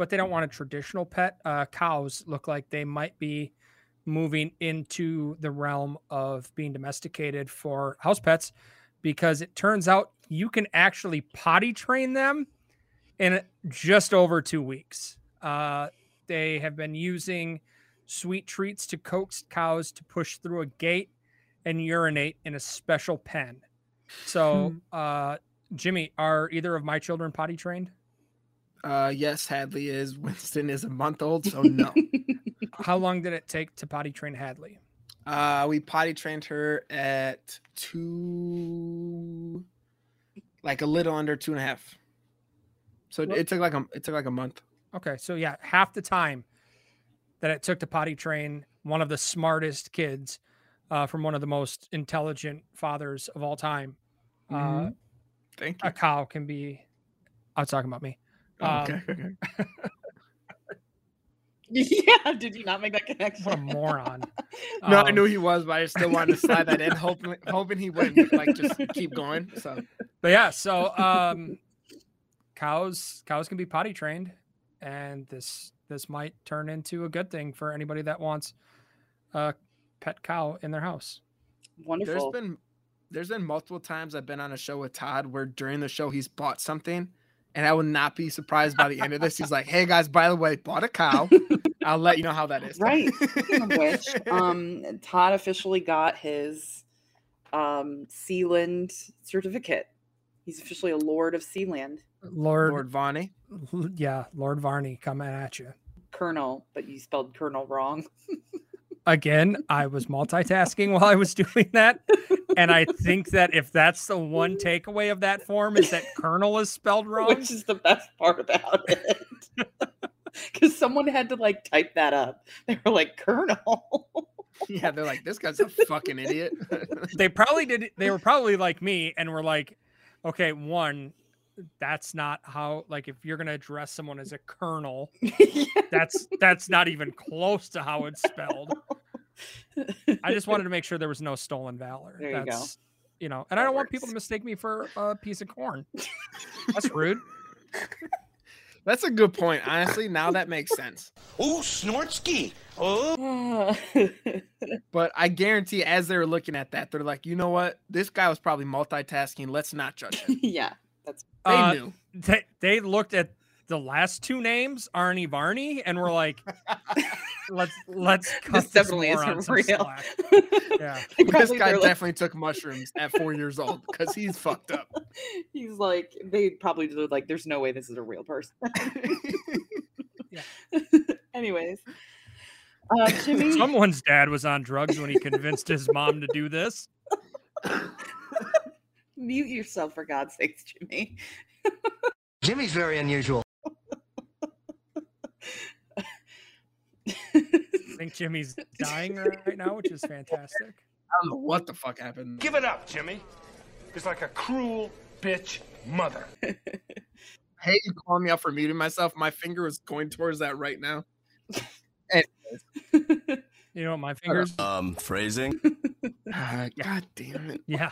but they don't want a traditional pet. Uh, cows look like they might be moving into the realm of being domesticated for house pets because it turns out you can actually potty train them in just over two weeks. Uh, they have been using sweet treats to coax cows to push through a gate and urinate in a special pen. So, uh, Jimmy, are either of my children potty trained?
Uh, yes, Hadley is. <laughs> Winston is a month old, so no. <laughs>
How long did it take to potty train Hadley?
uh, we potty trained her at two, like a little under two and a half. So it, it took like a it took like a month.
Okay, so yeah, half the time that it took to potty train one of the smartest kids uh, from one of the most intelligent fathers of all time, uh,
Mhm. Thank you.
a cow can be. I was talking about me.
Oh,
um,
okay, okay. <laughs>
yeah, did you not make that connection?
What a moron! <laughs>
No, I
Um,
knew he was, but I still wanted to slide that in, <laughs> hoping hoping he wouldn't like just keep going. So
but yeah so um cows cows can be potty trained and this this might turn into a good thing for anybody that wants a pet cow in their house
there's
Wonderful.
been there's been multiple times I've been on a show with Todd where during the show he's bought something, and I will not be surprised by the end of this. He's like, "Hey guys, by the way, bought a cow. <laughs> I'll let you know how that is."
Right. Speaking of which, <laughs> um, Todd officially got his um, Sealand certificate. He's officially a Lord of Sealand,
lord,
Lord Vonnie.
L- yeah lord varney coming at you
Colonel, but you spelled Colonel wrong. <laughs>
again i was multitasking while i was <laughs> doing that and i think that if that's the one takeaway of that form is that colonel is spelled <laughs> wrong
which is the best part about it. <laughs> Because someone had to like type that up. They were like, Colonel.
Yeah, they're like, "This guy's a fucking idiot."
they probably did they were probably like me and were like okay one that's not how like if you're going to address someone as a colonel <laughs>
Yeah.
that's that's not even close to how it's spelled <laughs> i just wanted to make sure there was no stolen valor
There you go.
that's you know and i don't want people to mistake me for a piece of corn <laughs> that's rude
That's a good point. Honestly, now that makes sense.
Oh, Snortsky. Oh.
But I guarantee, as they were looking at that, they're like, "You know what? This guy was probably multitasking. Let's not judge him."
yeah. That's
They
Uh,
knew.
they, they looked at the last two names arnie varney and were like <laughs> let's let's cut
this
this
definitely isn't
some
real.
slack. <laughs> Yeah.
This guy
they're like-
definitely took mushrooms at four years old because he's fucked up. <laughs>
He's like, they probably did like, there's no way this is a real person. yeah. Anyways, uh, Jimmy,
Someone's dad was on drugs when he convinced his mom to do this.
Mute yourself for God's sakes, Jimmy.
Jimmy's very unusual.
I <laughs> think Jimmy's dying right now, which is fantastic.
I don't know what the fuck happened.
Give it up, Jimmy. It's like a cruel bitch mother. <laughs>
Hey, you calling me out for muting myself? My finger is going towards that right now.
You know what my fingers?
Um, phrasing. <laughs>
Ah, God damn it.
Yeah.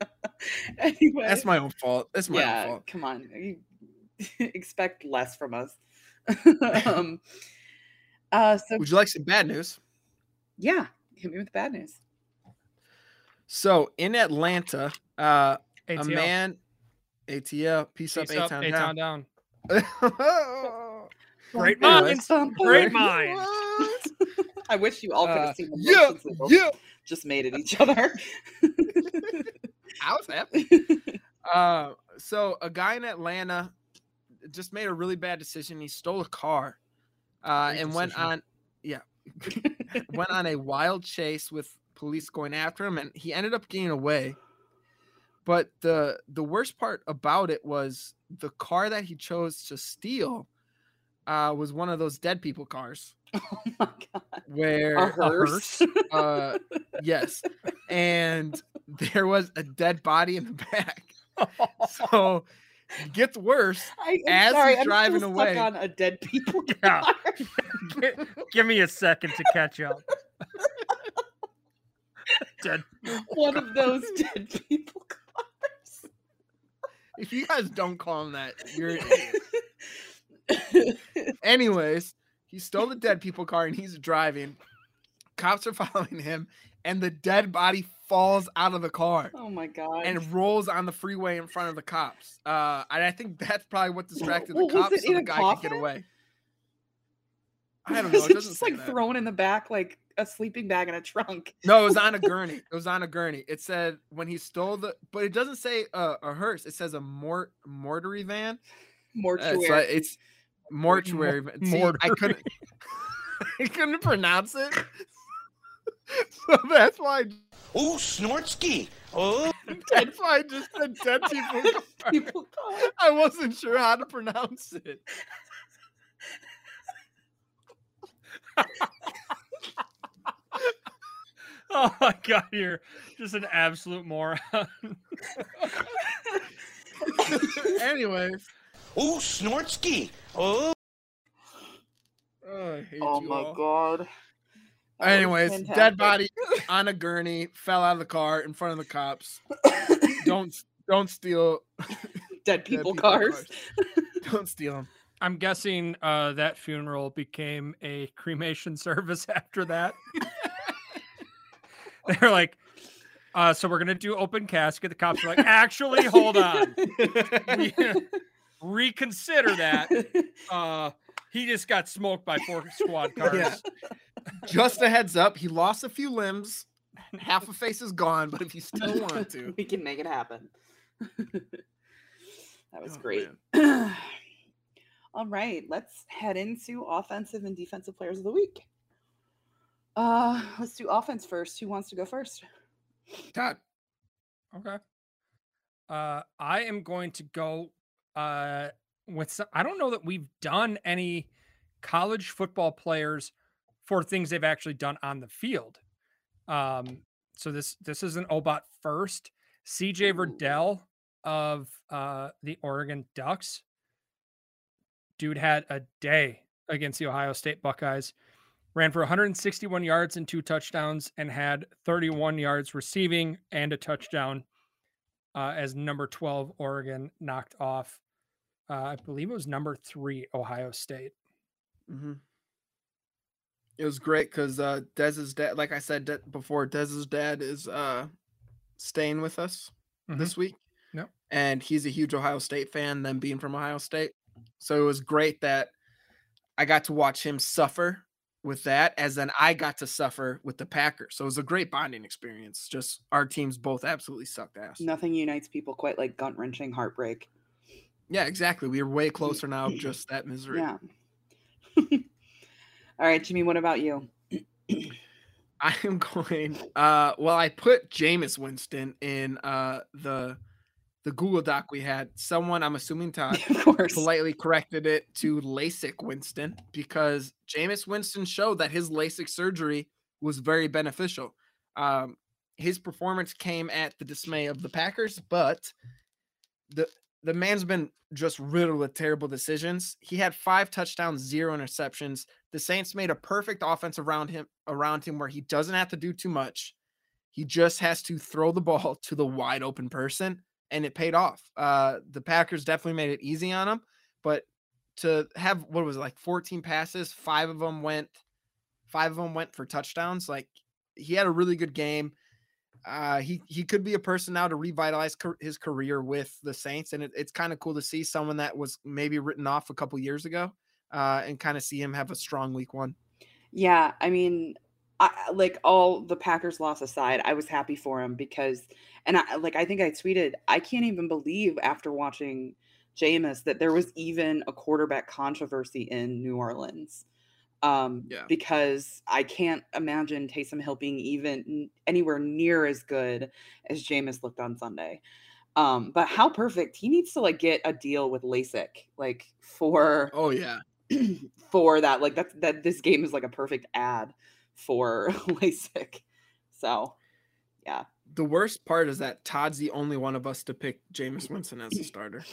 <laughs>
anyway,
That's my own fault. That's my
yeah.
own fault.
Come on, you <laughs> expect less from us. <laughs> um, uh, so
Would you like some bad news?
yeah, hit me with the bad news.
So in Atlanta, uh, a man ATL. Peace,
Peace
up,
up,
A-Town
A-Town
down.
down. Great
Anyways.
minds. Great minds.
I wish you all could
Uh,
have seen the
yeah,
motions they both
yeah.
just made at each other.
I was happy. <laughs> Uh, so a guy in Atlanta just made a really bad decision. He stole a car, uh, and went on, yeah, <laughs> went on a wild chase with police going after him, and he ended up getting away. But the the worst part about it was the car that he chose to steal uh, was one of those dead people cars <laughs>
oh my god.
where
A hearse.
uh yes and there was a dead body in the <laughs> back <laughs> so it gets worse
I, I'm
As
sorry,
he's
I'm
driving
still
away-
on a dead people. <laughs>
Yeah.
car.
Gi- Give me a second to catch up. Dead.
One of those dead people cars.
if you guys don't call him that you're anyways he stole the dead people car and he's driving cops are following him and the dead body falls out of the car
oh my god.
and rolls on the freeway in front of the cops uh and i think that's probably what <laughs> distracted the
Well,
cops so the guy could get away i don't know it
just like
that.
thrown in the back like a sleeping bag in a trunk.
No, it was <laughs> on a gurney. It was on a gurney. It said when he stole the, but it doesn't say uh, a hearse. It says a mort mortuary van. Uh,
Mortuary.
so it's mortuary. van. See, I couldn't, <laughs> I couldn't pronounce it. so that's why.
Ooh, Snortsky. Oh. <laughs>
That's why I just said dead people. <laughs> car.
people car.
I wasn't sure how to pronounce it. <laughs>
Oh my god, you're just an absolute moron.
Anyways,
Ooh, Snortsky. Oh.
oh, I hate
Oh
you
my
all.
god. That
Anyways, dead body <laughs> on a gurney fell out of the car in front of the cops. <coughs> Don't don't steal <laughs>
dead
dead
people,
people
cars. <laughs>
Don't steal them.
I'm guessing uh, that funeral became a cremation service after that. They're like, uh, so we're gonna do open casket. The cops are like, actually, hold on, Re- reconsider that. Uh, he just got smoked by four squad cars.
Yeah. Just a heads up, he lost a few limbs. Half a face is gone, but if you still <laughs> want to,
we can make it happen. <laughs> that was
Oh,
great. <clears throat> All right, let's head into offensive and defensive players of the week. Uh, let's do offense first. Who wants to go first?
Todd.
Okay. Uh, I am going to go uh, with. Some, I don't know that we've done any college football players for things they've actually done on the field. Um, so this this is an Obot first. CJ Verdell of uh, the Oregon Ducks. Dude had a day against the Ohio State Buckeyes. Ran for 161 yards and two touchdowns and had 31 yards receiving and a touchdown uh, as number 12 Oregon knocked off. Uh, I believe it was number three Ohio State.
hmm It was great because uh, Dez's dad, like I said de- before, Dez's dad is uh, staying with us
Mhm.
this week.
Yep.
And he's a huge Ohio State fan, them being from Ohio State. So it was great that I got to watch him suffer with that, as then I got to suffer with the Packers. So it was a great bonding experience. Just our teams both absolutely sucked ass.
Nothing unites people quite like gut wrenching heartbreak.
Yeah, exactly. We are way closer now just that misery.
Yeah. <laughs> All right, Jimmy, what about you? <clears throat>
I am going. Uh, well, I put Jameis Winston in uh the the Google Doc we had. Someone, I'm assuming Todd, <laughs>
of
politely corrected it to LASIK Winston because Jameis Winston showed that his LASIK surgery was very beneficial. Um, his performance came at the dismay of the Packers, but the the man's been just riddled with terrible decisions. He had five touchdowns, zero interceptions. The Saints made a perfect offense around him around him where he doesn't have to do too much. He just has to throw the <laughs> ball to the wide open person, and it paid off. Uh, the Packers definitely made it easy on him, but to have what was it, like 14 passes, five of them went, five of them went for touchdowns. Like he had a really good game. Uh, he he could be a person now to revitalize his career with the Saints, and it, it's kind of cool to see someone that was maybe written off a couple years ago, uh, and kind of see him have a strong week one.
Yeah, I mean, I, like all the Packers loss aside, I was happy for him because, and I like I think I tweeted, I can't even believe after watching Jameis that there was even a quarterback controversy in New Orleans. Um,
Yeah.
because I can't imagine Taysom Hill being even anywhere near as good as Jameis looked on Sunday. Um, but how perfect he needs to like get a deal with LASIK, like for
Oh yeah, <clears throat>
for that. Like that's that this game is like a perfect ad for <laughs> LASIK. So yeah.
the worst part is that Todd's the only one of us to pick Jameis Winston as a <clears throat> starter.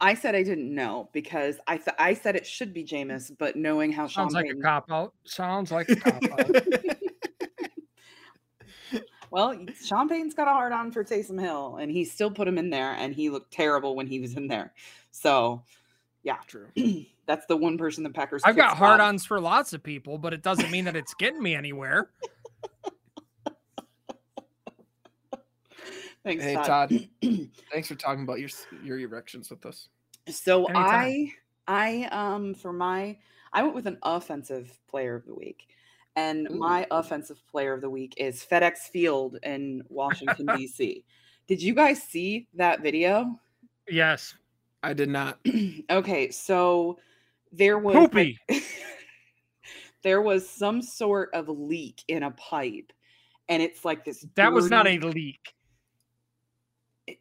I said I didn't know because I th- I said it should be mm. Jameis, but knowing how Sean
Sounds like a cop out. Sounds like a cop out. <laughs>
well, Sean Payton's got a hard on for Taysom Hill, and he still put him in there, and he looked terrible when he was in there. So, yeah,
True. <clears throat>
that's the one person the Packers.
I've got hard ons for lots of people, but it doesn't mean that it's getting me anywhere. <laughs>
Thanks,
Hey
Todd.
Todd, <clears throat> thanks for talking about your your erections with us.
So
Anytime.
I I um for my I went with an offensive player of the week. And my offensive player of the week is FedEx Field in Washington <laughs> DC. Did you guys see that video?
Yes.
I did not. <clears throat> <clears throat>
okay, so there was
Poopy. <laughs>
there was some sort of leak in a pipe and it's like this
That was not a leak.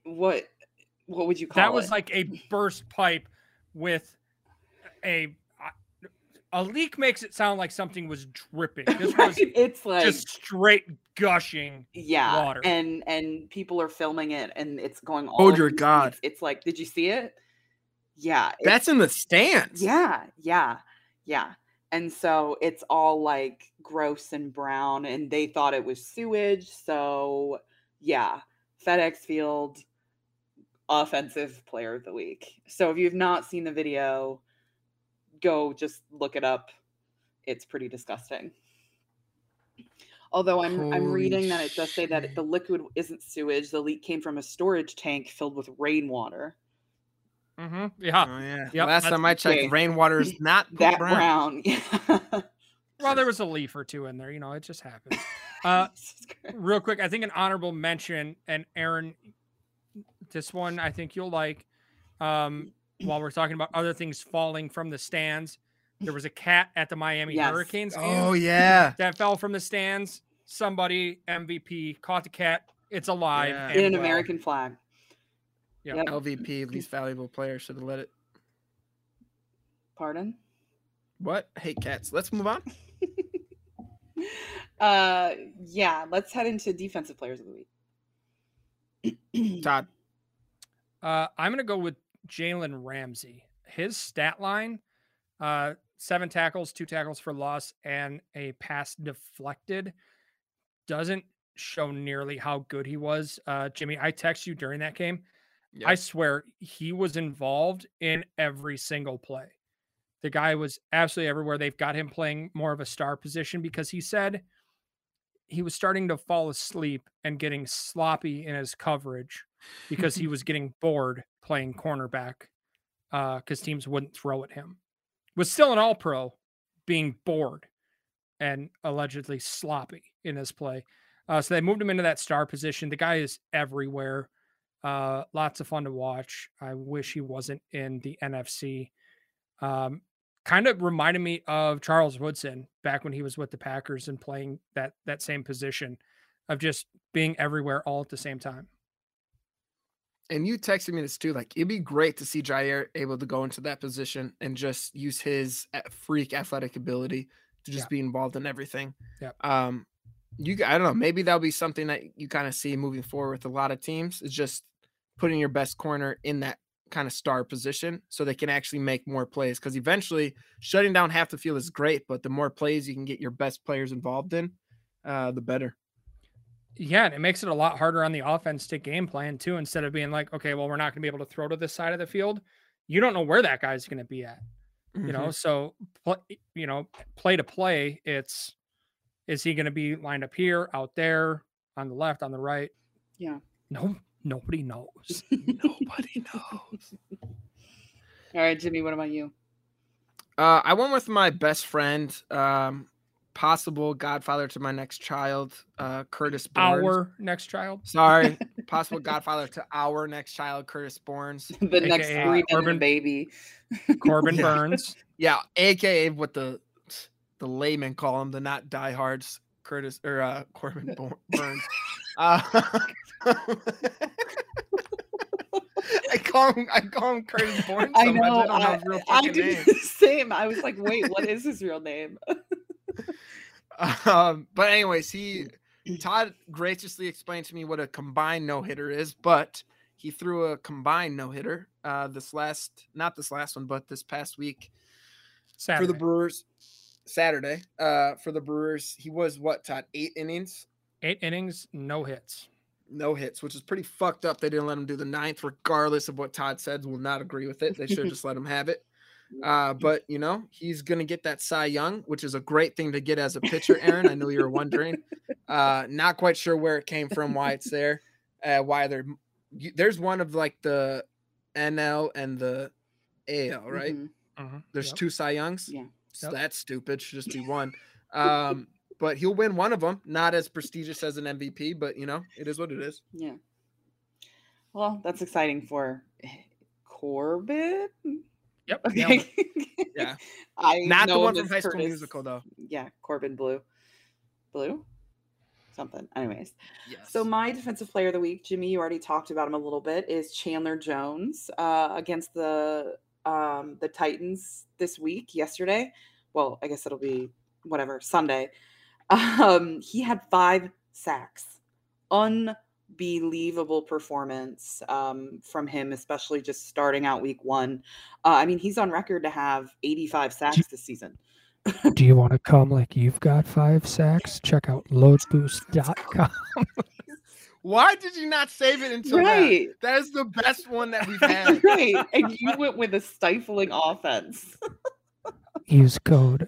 What what would you call
That was
it?
like a burst pipe with a a leak makes it sound like something was dripping. <laughs> This was
it's like
just straight gushing.
yeah
water.
and and people are filming it and it's going all
Oh,
over
dear God.
streets. it's like did you see it yeah
That's in the stands.
yeah yeah yeah and so it's all like gross and brown and they thought it was sewage so yeah fedex field offensive player of the week so if you've not seen the video go just look it up it's pretty disgusting although i'm i'm
Holy
reading that it does say that
shit.
the liquid isn't sewage the leak came from a storage tank filled with rainwater
Mm-hmm. Yeah.
Oh yeah.
Yep,
Last
that's
time I checked,
okay.
rainwater is not <laughs>
that
brown.
brown, <laughs> yeah
Well, there was a leaf or two in there. You know, it just happens. <laughs> Uh, real quick, I think an honorable mention, and Erin, this one I think you'll like. Um, while we're talking about other things falling from the stands, there was a cat at the Miami
Yes.
Hurricanes
Oh yeah.
that fell from the stands. Somebody MVP caught the cat. It's alive.
Yeah.
in an
well.
American flag.
Yep.
Yep.
LVP, least valuable player, should have let it.
Pardon?
What? Hate cats. Let's move on.
Uh, yeah. Let's head into defensive players of the week.
Todd.
Uh, I'm going to go with Jalen Ramsey. His stat line uh, seven tackles, two tackles for loss, and a pass deflected doesn't show nearly how good he was. Uh, Jimmy, I text you during that game. I swear he was involved in every single play. The guy was absolutely everywhere. They've got him playing more of a star position because he said he was starting to fall asleep and getting sloppy in his coverage because he <laughs> was getting bored playing cornerback because teams wouldn't throw at him. Was still an all pro, being bored and allegedly sloppy in his play. Uh, so they moved him into that star position. The guy is everywhere. Uh, lots of fun to watch. I wish he wasn't in the NFC. Um, kind of reminded me of Charles Woodson back when he was with the Packers and playing that that same position of just being everywhere all at the same time.
And you texted me this too. Like, it'd be great to see Jair able to go into that position and just use his freak athletic ability to just
Yeah.
be involved in everything.
Yeah.
Um, you, I don't know. Maybe that'll be something that you kind of see moving forward with a lot of teams. Is just putting your best corner in that kind of star position so they can actually make more plays. Because eventually, shutting down half the field is great, but the more plays you can get your best players involved in, uh, the better.
Yeah, and it makes it a lot harder on the offense to game plan too. Instead of being like, okay, well, we're not going to be able to throw to this side of the field. You don't know where that guy's going to be at. You know, so pl- you know, play to play, it's is he going to be lined up here, out there? on the left, on the right.
Yeah.
No, nobody knows. <laughs>
Nobody knows. <laughs>
All right, Jimmy, what about you?
Uh, I went with my best friend, um, possible godfather to my next child, uh, Curtis Bournes.
Our next child.
Sorry, <laughs> possible godfather to our next child, Curtis Bournes.
the next
AKA
three men and baby.
Corbin
Yeah.
Burnes.
Yeah, aka what the the laymen call him, the not diehards, Curtis or uh, Corbin Burnes. Uh, <laughs> I call him I call him Curtis Bournes.
I
so much,
know.
I don't know
I,
his real
I
fucking
did
name.
the same. I was like, wait, what is his real name? <laughs>
Um, but anyways, he Todd graciously explained to me what a combined no hitter is, but he threw a combined no hitter uh this last not this last one, but this past week
Saturday.
for the Brewers Saturday. Uh for the Brewers, he was what Todd eight innings,
Eight innings, no hits.
no hits, which is pretty fucked up. They didn't let him do the ninth, regardless of what Todd said. Will not agree with it. They should have just let him have it. <laughs> Uh, but you know, he's gonna get that Cy Young, which is a great thing to get as a pitcher, Erin. I know you were wondering. <laughs> Uh, not quite sure where it came from, why it's there, uh, why they're you- there's one of like the NL and the AL, right?
Mhm.
Mhm,
There's
yep.
two Cy Youngs.
Yeah.
So
Yep.
that's stupid. Should just be <laughs> one. Um, but he'll win one of them. Not as prestigious as an MVP, but you know, it is what it is.
Yeah. Well, that's exciting for Corbin.
Yep.
Okay. <laughs>
Yeah.
I
Not the one from High School
Curtis-
Musical, though.
Yeah, Corbin Bleu. Blue? Something. Anyways.
Yes.
So my defensive player of the week, Jimmy, you already talked about him a little bit, is Chandler Jones uh, against the um, the Titans this week. Yesterday, well, I guess it'll be whatever Sunday. Um, he had five sacks. Unbelievable performance um, from him, especially just starting out week one. Uh, I mean, he's on record to have 85 sacks this season.
Do you want to come like you've got five sacks? <laughs> Check out loadboost.com.
Why did you not save it until
Right.
that? That is the best one that we've had. <laughs>
right. And you went with a stifling offense. <laughs>
Use code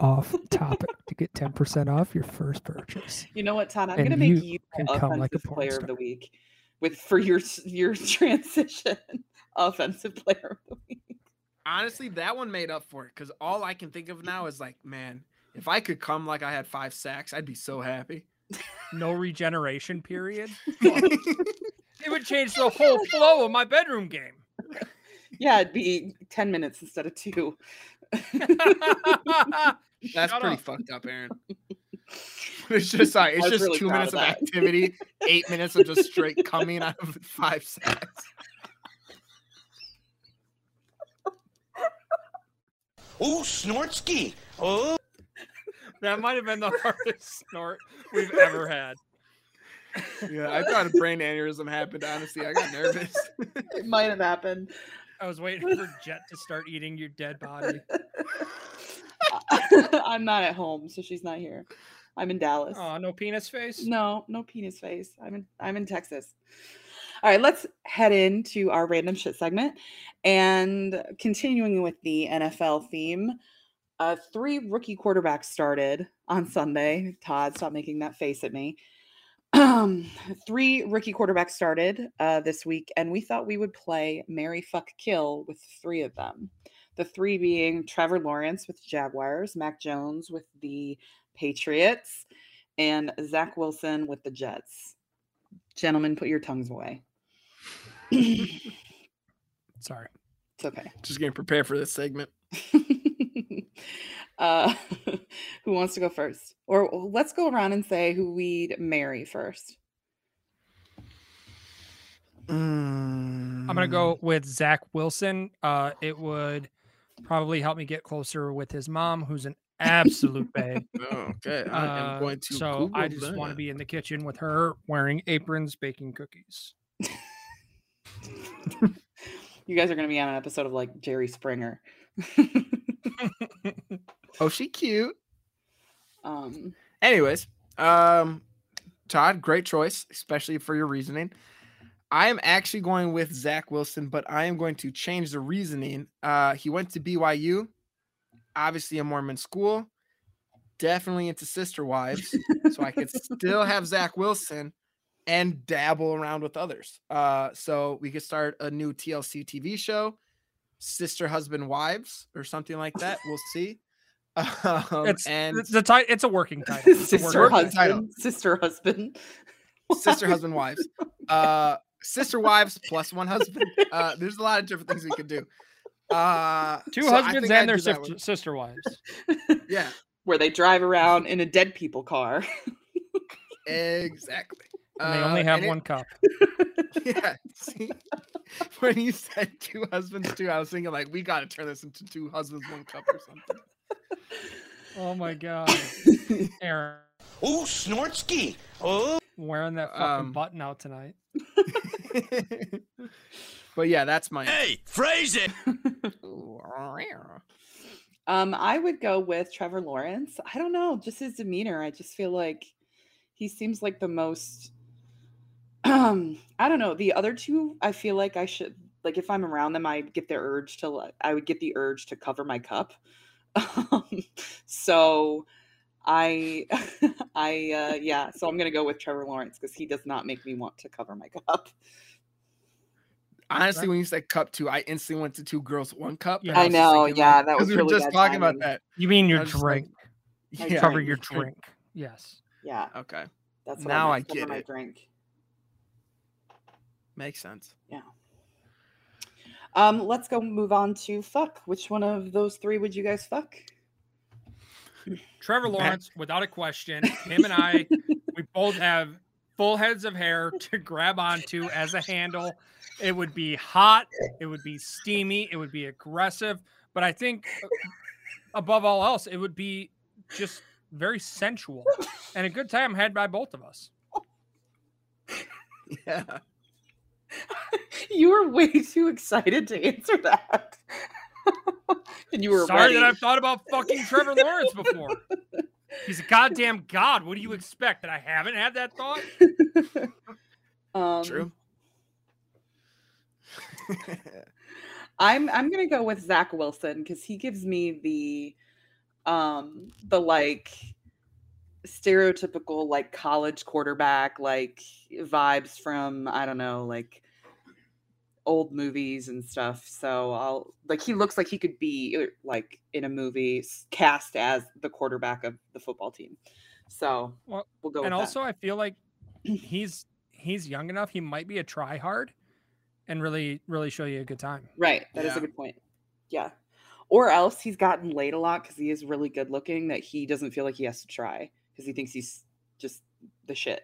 off topic to get 10% off your first purchase.
You know what, Todd? I'm gonna make
you
you
can come like a
offensive player
star.
of the week with for your your <laughs> transition <laughs> offensive player of the week.
Honestly, that one made up for it because all I can think of now is like, man, if I could come like I had five sacks, I'd be so happy.
No regeneration period. <laughs> it would change the whole flow of my bedroom game.
Yeah, it'd be ten minutes instead of two. <laughs>
That's
Shut
pretty
up.
fucked up, Erin. <laughs> it's just sorry, it's just
really
two minutes
of
of, activity, eight minutes of just straight coming out of <laughs> five sacks.
Ooh, Snortsky. Oh.
That might have been the hardest snort we've ever had.
Yeah, I thought a brain aneurysm happened. Honestly, I got nervous.
It might have happened.
I was waiting for Jet to start eating your dead body. <laughs>
I'm not at home, so she's not here. I'm in Dallas.
Oh, no penis face?
No, no penis face. I'm in I'm in Texas. All right, let's head into our random shit segment and continuing with the NFL theme. Uh, three rookie quarterbacks started on Sunday. Todd, stop making that face at me. Um, <clears throat> three rookie quarterbacks started uh, this week, and we thought we would play Marry Fuck Kill with three of them. The three being Trevor Lawrence with the Jaguars, Mac Jones with the Patriots, and Zach Wilson with the Jets. Gentlemen, put your tongues away.
Sorry.
It's okay.
just getting prepared for this segment. <laughs>
uh, <laughs> who wants to go first? Or let's go around and say who we'd marry first.
I'm gonna go with Zach Wilson. Uh, it would probably help me get closer with his mom, who's an absolute babe.
Oh, okay, I am
Uh,
going to.
so I just want to be in the kitchen with her, wearing aprons, baking cookies. <laughs>
You guys are going to be on an episode of like Jerry Springer. <laughs>
Oh, she cute.
um,
Anyways, um, Todd, great choice, especially for your reasoning. I am actually going with Zach Wilson, but I am going to change the reasoning. Uh, he went to BYU, obviously a Mormon school. definitely into Sister Wives, so I could still <laughs> have Zach Wilson and dabble around with others. Uh, so we could start a new TLC TV show, Sister Husband Wives, or something like that. We'll see. <laughs> Um,
It's
and
it's ti- It's a working <laughs> title. It's
sister
working
working title.
husband. <laughs> Sister husband.
Sister Husband Wives, uh, Sister Wives plus one husband. Uh, there's a lot of different things we could do. Uh,
Two
so
husbands
think I'd
and their sif- sister wives.
Yeah,
Where they drive around in a dead people car.
exactly.
And they
Uh,
only have
and it-
one cup. <laughs>
Yeah. <laughs> See, <laughs> when you said two husbands, two, I was thinking like we got to turn this into two husbands, one cup or something.
Oh my god, Erin
Oh, Snortsky. Oh.
wearing that fucking
Um,
button out tonight.
but yeah, that's my.
Hey, phrase it.
Um, I would go with Trevor Lawrence. I don't know, just his demeanor. I just feel like he seems like the most um, I don't know. The other two, I feel like I should like if I'm around them, I get the urge to I would get the urge to cover my cup. <laughs> Um, so I <laughs> I uh yeah, so I'm gonna go with Trevor Lawrence because he does not make me want to cover my <laughs> cup.
Honestly, when you said cup two, I instantly went to two girls, one cup.
Yeah.
I
was just
know, yeah,
like-
that
'cause
was
we were just
bad
talking about that.
You mean your
was just like,
drink?
Yeah.
Cover your drink. Yes.
Yeah,
Okay,
that's what
Now
I,
I
meant, cover
get
my drink.
Makes sense. Yeah.
Um, let's go move on to fuck. Which one of those three would you guys fuck?
Trevor Lawrence, without a question. Him and I, we both have full heads of hair to grab onto as a handle. It would be hot. It would be steamy. It would be aggressive. But I think uh, above all else, it would be just very sensual and a good time had by both of us. <laughs>
Yeah. <laughs>
you were way too excited to answer that. <laughs> and you were
Sorry
ready.
that I've thought about fucking Trevor Lawrence before. <laughs> He's a goddamn god. What do you expect? That I haven't had that thought?
um,
True.
I'm I'm gonna go with Zach Wilson because he gives me the um the like stereotypical like college quarterback like vibes from I don't know like old movies and stuff. So I'll like he looks like he could be uh, like in a movie cast as the quarterback of the football team. So
Well,
we'll go.
and also I feel like <clears throat> he's he's young enough. He might be a try hard and really really show you a good time.
right, that is
Yeah.
a good point. Yeah, or else he's gotten laid a lot because he is really good looking. That he doesn't feel like he has to try because he thinks he's just the shit.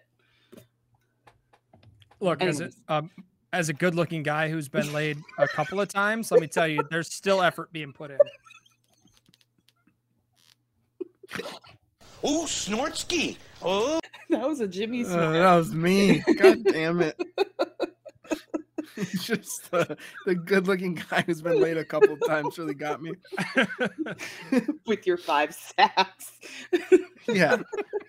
Look, as a
Anyways.
um, as a good looking guy who's been laid a couple of times, let me tell you, there's still effort being put in.
Oh, Snortsky. <laughs> Oh.
That was a Jimmy
Uh, that was me. God damn it. <laughs> Just the, the good looking guy who's been laid a couple of times really got me. <laughs>
with your five sacks.
Yeah.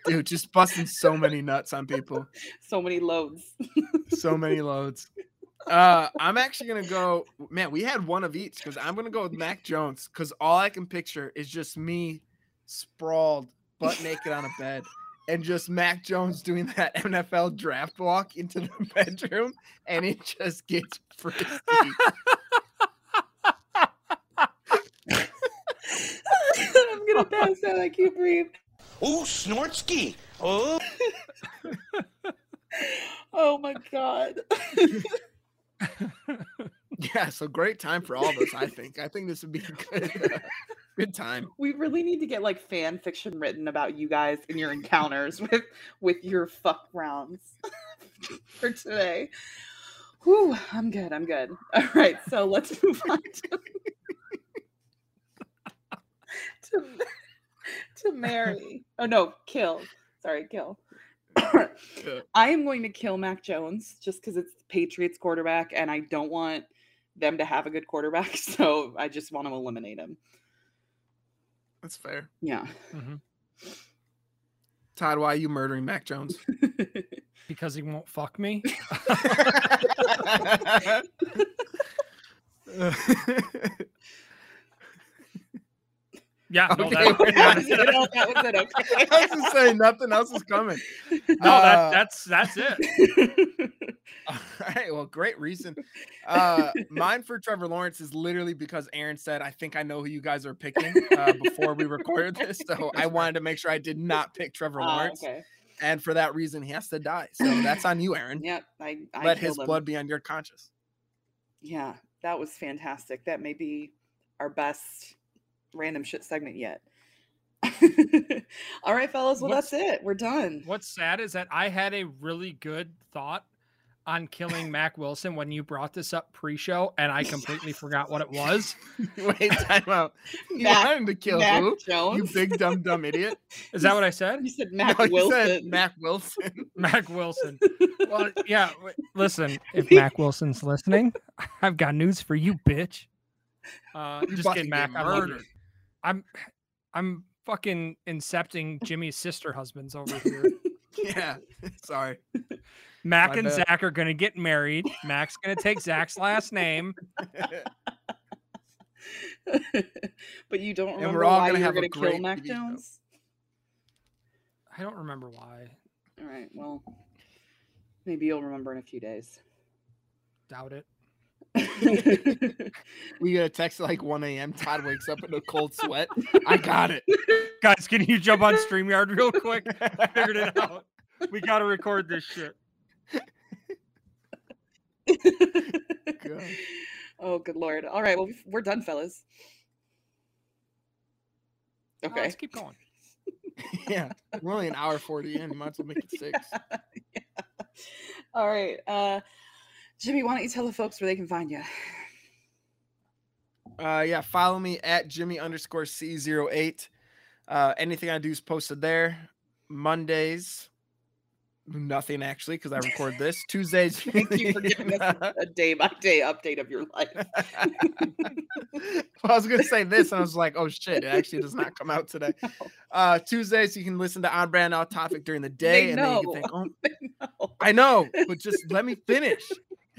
Dude, just busting so many nuts on people.
so many loads.
So many loads. Uh, I'm actually gonna go. Man, we had one of each because I'm gonna go with Mac Jones because all I can picture is just me sprawled, butt naked on a bed, and just Mac Jones doing that <laughs> NFL draft walk into the <laughs> bedroom, and it just gets <laughs> frisky.
I'm gonna pass out. I can't breathe.
Oh, Snortsky. Oh.
Oh my god. <laughs>
Yeah, so great time for all of us. I think. I think this would be a good, uh, good time.
we really need to get like fan fiction written about you guys and your encounters with with your fuck rounds <laughs> for today. Whew, I'm good. I'm good. All right, so let's <laughs> move on to to, to Marry. Oh no, kill. Sorry, kill. <coughs> I am going to kill Mac Jones just because it's the Patriots quarterback, and I don't want them to have a good quarterback. <laughs> So I just want to eliminate him.
That's fair.
Yeah. Mm-hmm.
Todd, why are you murdering Mac Jones? <laughs>
because he won't fuck me. <laughs> Yeah, no,
Okay,
that,
that
not-
was <laughs> it. Oh, that was it. Okay. <laughs>
I was just saying nothing else is coming.
no,
Uh,
that, that's that's it. <laughs>
All right. Well, great reason. Uh, mine for Trevor Lawrence is literally because Erin said, I think I know who you guys are picking uh, before we recorded this. So I wanted to make sure I did not pick Trevor
Ah,
Lawrence.
okay.
And for that reason, he has to die. So that's on you, Erin.
Yep. I, I
Let his
him.
blood be on your conscience.
Yeah, that was fantastic. That may be our best random shit segment yet. <laughs> All right, fellas. Well,
What's-
that's it. We're done.
What's sad is that I had a really good thought on killing <laughs> Mac Wilson when you brought this up pre-show, and I completely forgot what it was. <laughs>
Wait, time out. You
Mac-
wanted to kill
Mac
who? You big dumb dumb idiot.
Is that what I said?
You said Mac
No,
Wilson.
said Mac Wilson.
Mac Wilson. Well, yeah. Listen, if Mac Wilson's listening, I've got news for you, bitch. Uh, just kidding,
get
Mac. You.
murdered.
I'm, I'm fucking incepting <laughs> Jimmy's sister husbands over here. <laughs>
Yeah. <laughs> Sorry.
Mac
My
and
bad.
Zach are gonna get married. Mac's gonna take Zach's last name.
but you don't
And
remember
we're all
why
gonna
you were
have a
going to kill
great
Mac
TV show.
Jones?
I don't remember why.
All right. Well, maybe you'll remember in a few days.
Doubt it. <laughs>
we get a text at like 1 a.m. Todd wakes up in a cold sweat. I got it. <laughs>
Guys, can you jump on StreamYard real quick? I figured it out. We gotta record this shit.
Oh, good lord. All right. Well, we're done, fellas.
No,
Okay.
let's keep going. <laughs>
Yeah. We're only an hour 40 in. You might as well make it six.
Yeah. All right. Uh, Jimmy, why don't you tell the folks where they can find you?
Uh, yeah, follow me at Jimmy underscore C08. Uh, anything I do is posted there. Mondays, nothing actually, because I record this. <laughs> Tuesdays,
Thank you for giving us a day by day update of your life. <laughs>
well, I was gonna say this, and I was like, "Oh shit!" It actually does not come out today. <laughs> Uh, Tuesdays, you can listen to on brand off topic during the day,
They
and then you can think, "Oh. I know," but just let me finish,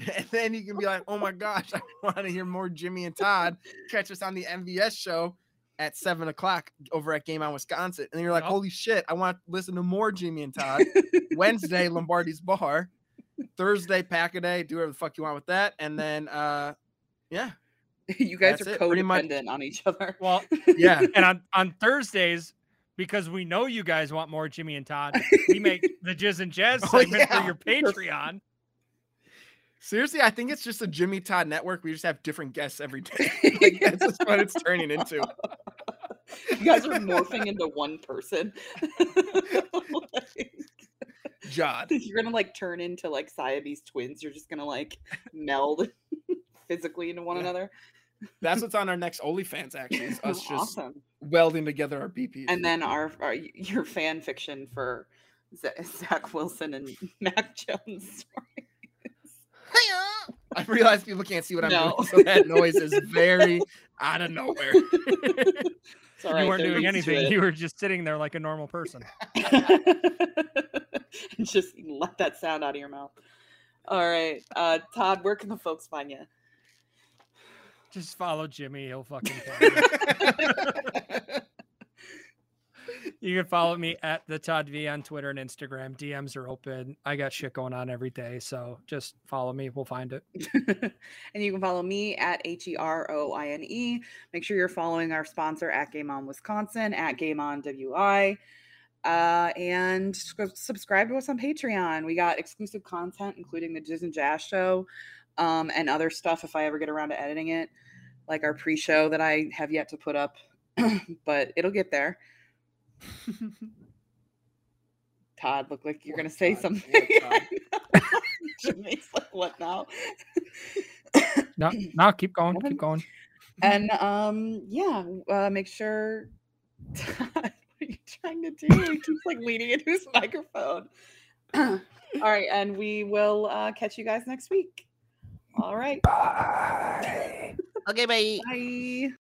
<laughs> and then you can be like, "Oh my gosh, I <laughs> want to hear more Jimmy and Todd." Catch us on the MVS show at seven o'clock over at Game On Wisconsin, and you're like,
Yup.
"Holy shit, I want to listen to more Jimmy and Todd." <laughs> Wednesday, Lombardi's Bar. Thursday, Pack a Day. Do whatever the fuck you want with that, and then, uh, yeah,
you guys
That's
are
it,
codependent on each other.
Well,
yeah.
and on, on Thursdays, because we know you guys want more Jimmy and Todd, we make the Jizz and Jazz
Oh,
segment
yeah.
for your Patreon.
Seriously, I think it's just a Jimmy Todd network. We just have different guests every <laughs> day. <laughs> like, that's just what it's turning into.
you guys are morphing into one person. <laughs> Like,
Jod.
you're gonna like turn into like Siamese twins. You're just gonna like meld physically into one
Yeah.
another.
That's what's on our next OnlyFans, actually. Is us just
awesome.
welding together our BPs.
And then our, our your fan fiction for Zach Wilson and Mac Jones. <laughs>
I realize people can't see what I'm
No.
doing, so that noise is <laughs> very out of nowhere.
It's <laughs>
you weren't doing anything. You were just sitting there like a normal person.
just let that sound out of your mouth. All right, uh, Todd, where can the folks find you?
Just follow Jimmy. He'll fucking find you. Can follow me at the Todd V on Twitter and Instagram. DMs are open. I got shit going on every day, so just follow me. We'll find it. <laughs>
and you can follow me at H E R O I N E. Make sure you're following our sponsor at Game On Wisconsin at Game On WI. Uh, and subscribe to us on Patreon. We got exclusive content, including the Jizz and Jazz show um, and other stuff if I ever get around to editing it, like our pre show that I have yet to put up, <clears throat> but it'll get there. <laughs> Todd, look like you're going to say
Todd?
something.
What, Todd? <laughs>
Jimmy's like, what now? <laughs>
No, no, keep going. Keep going.
And um, yeah, uh, make sure. what are you trying to do? He keeps like leaning into his microphone. <clears throat> All right, and we will uh, catch you guys next week. All right,
Bye.
Okay, bye.
bye.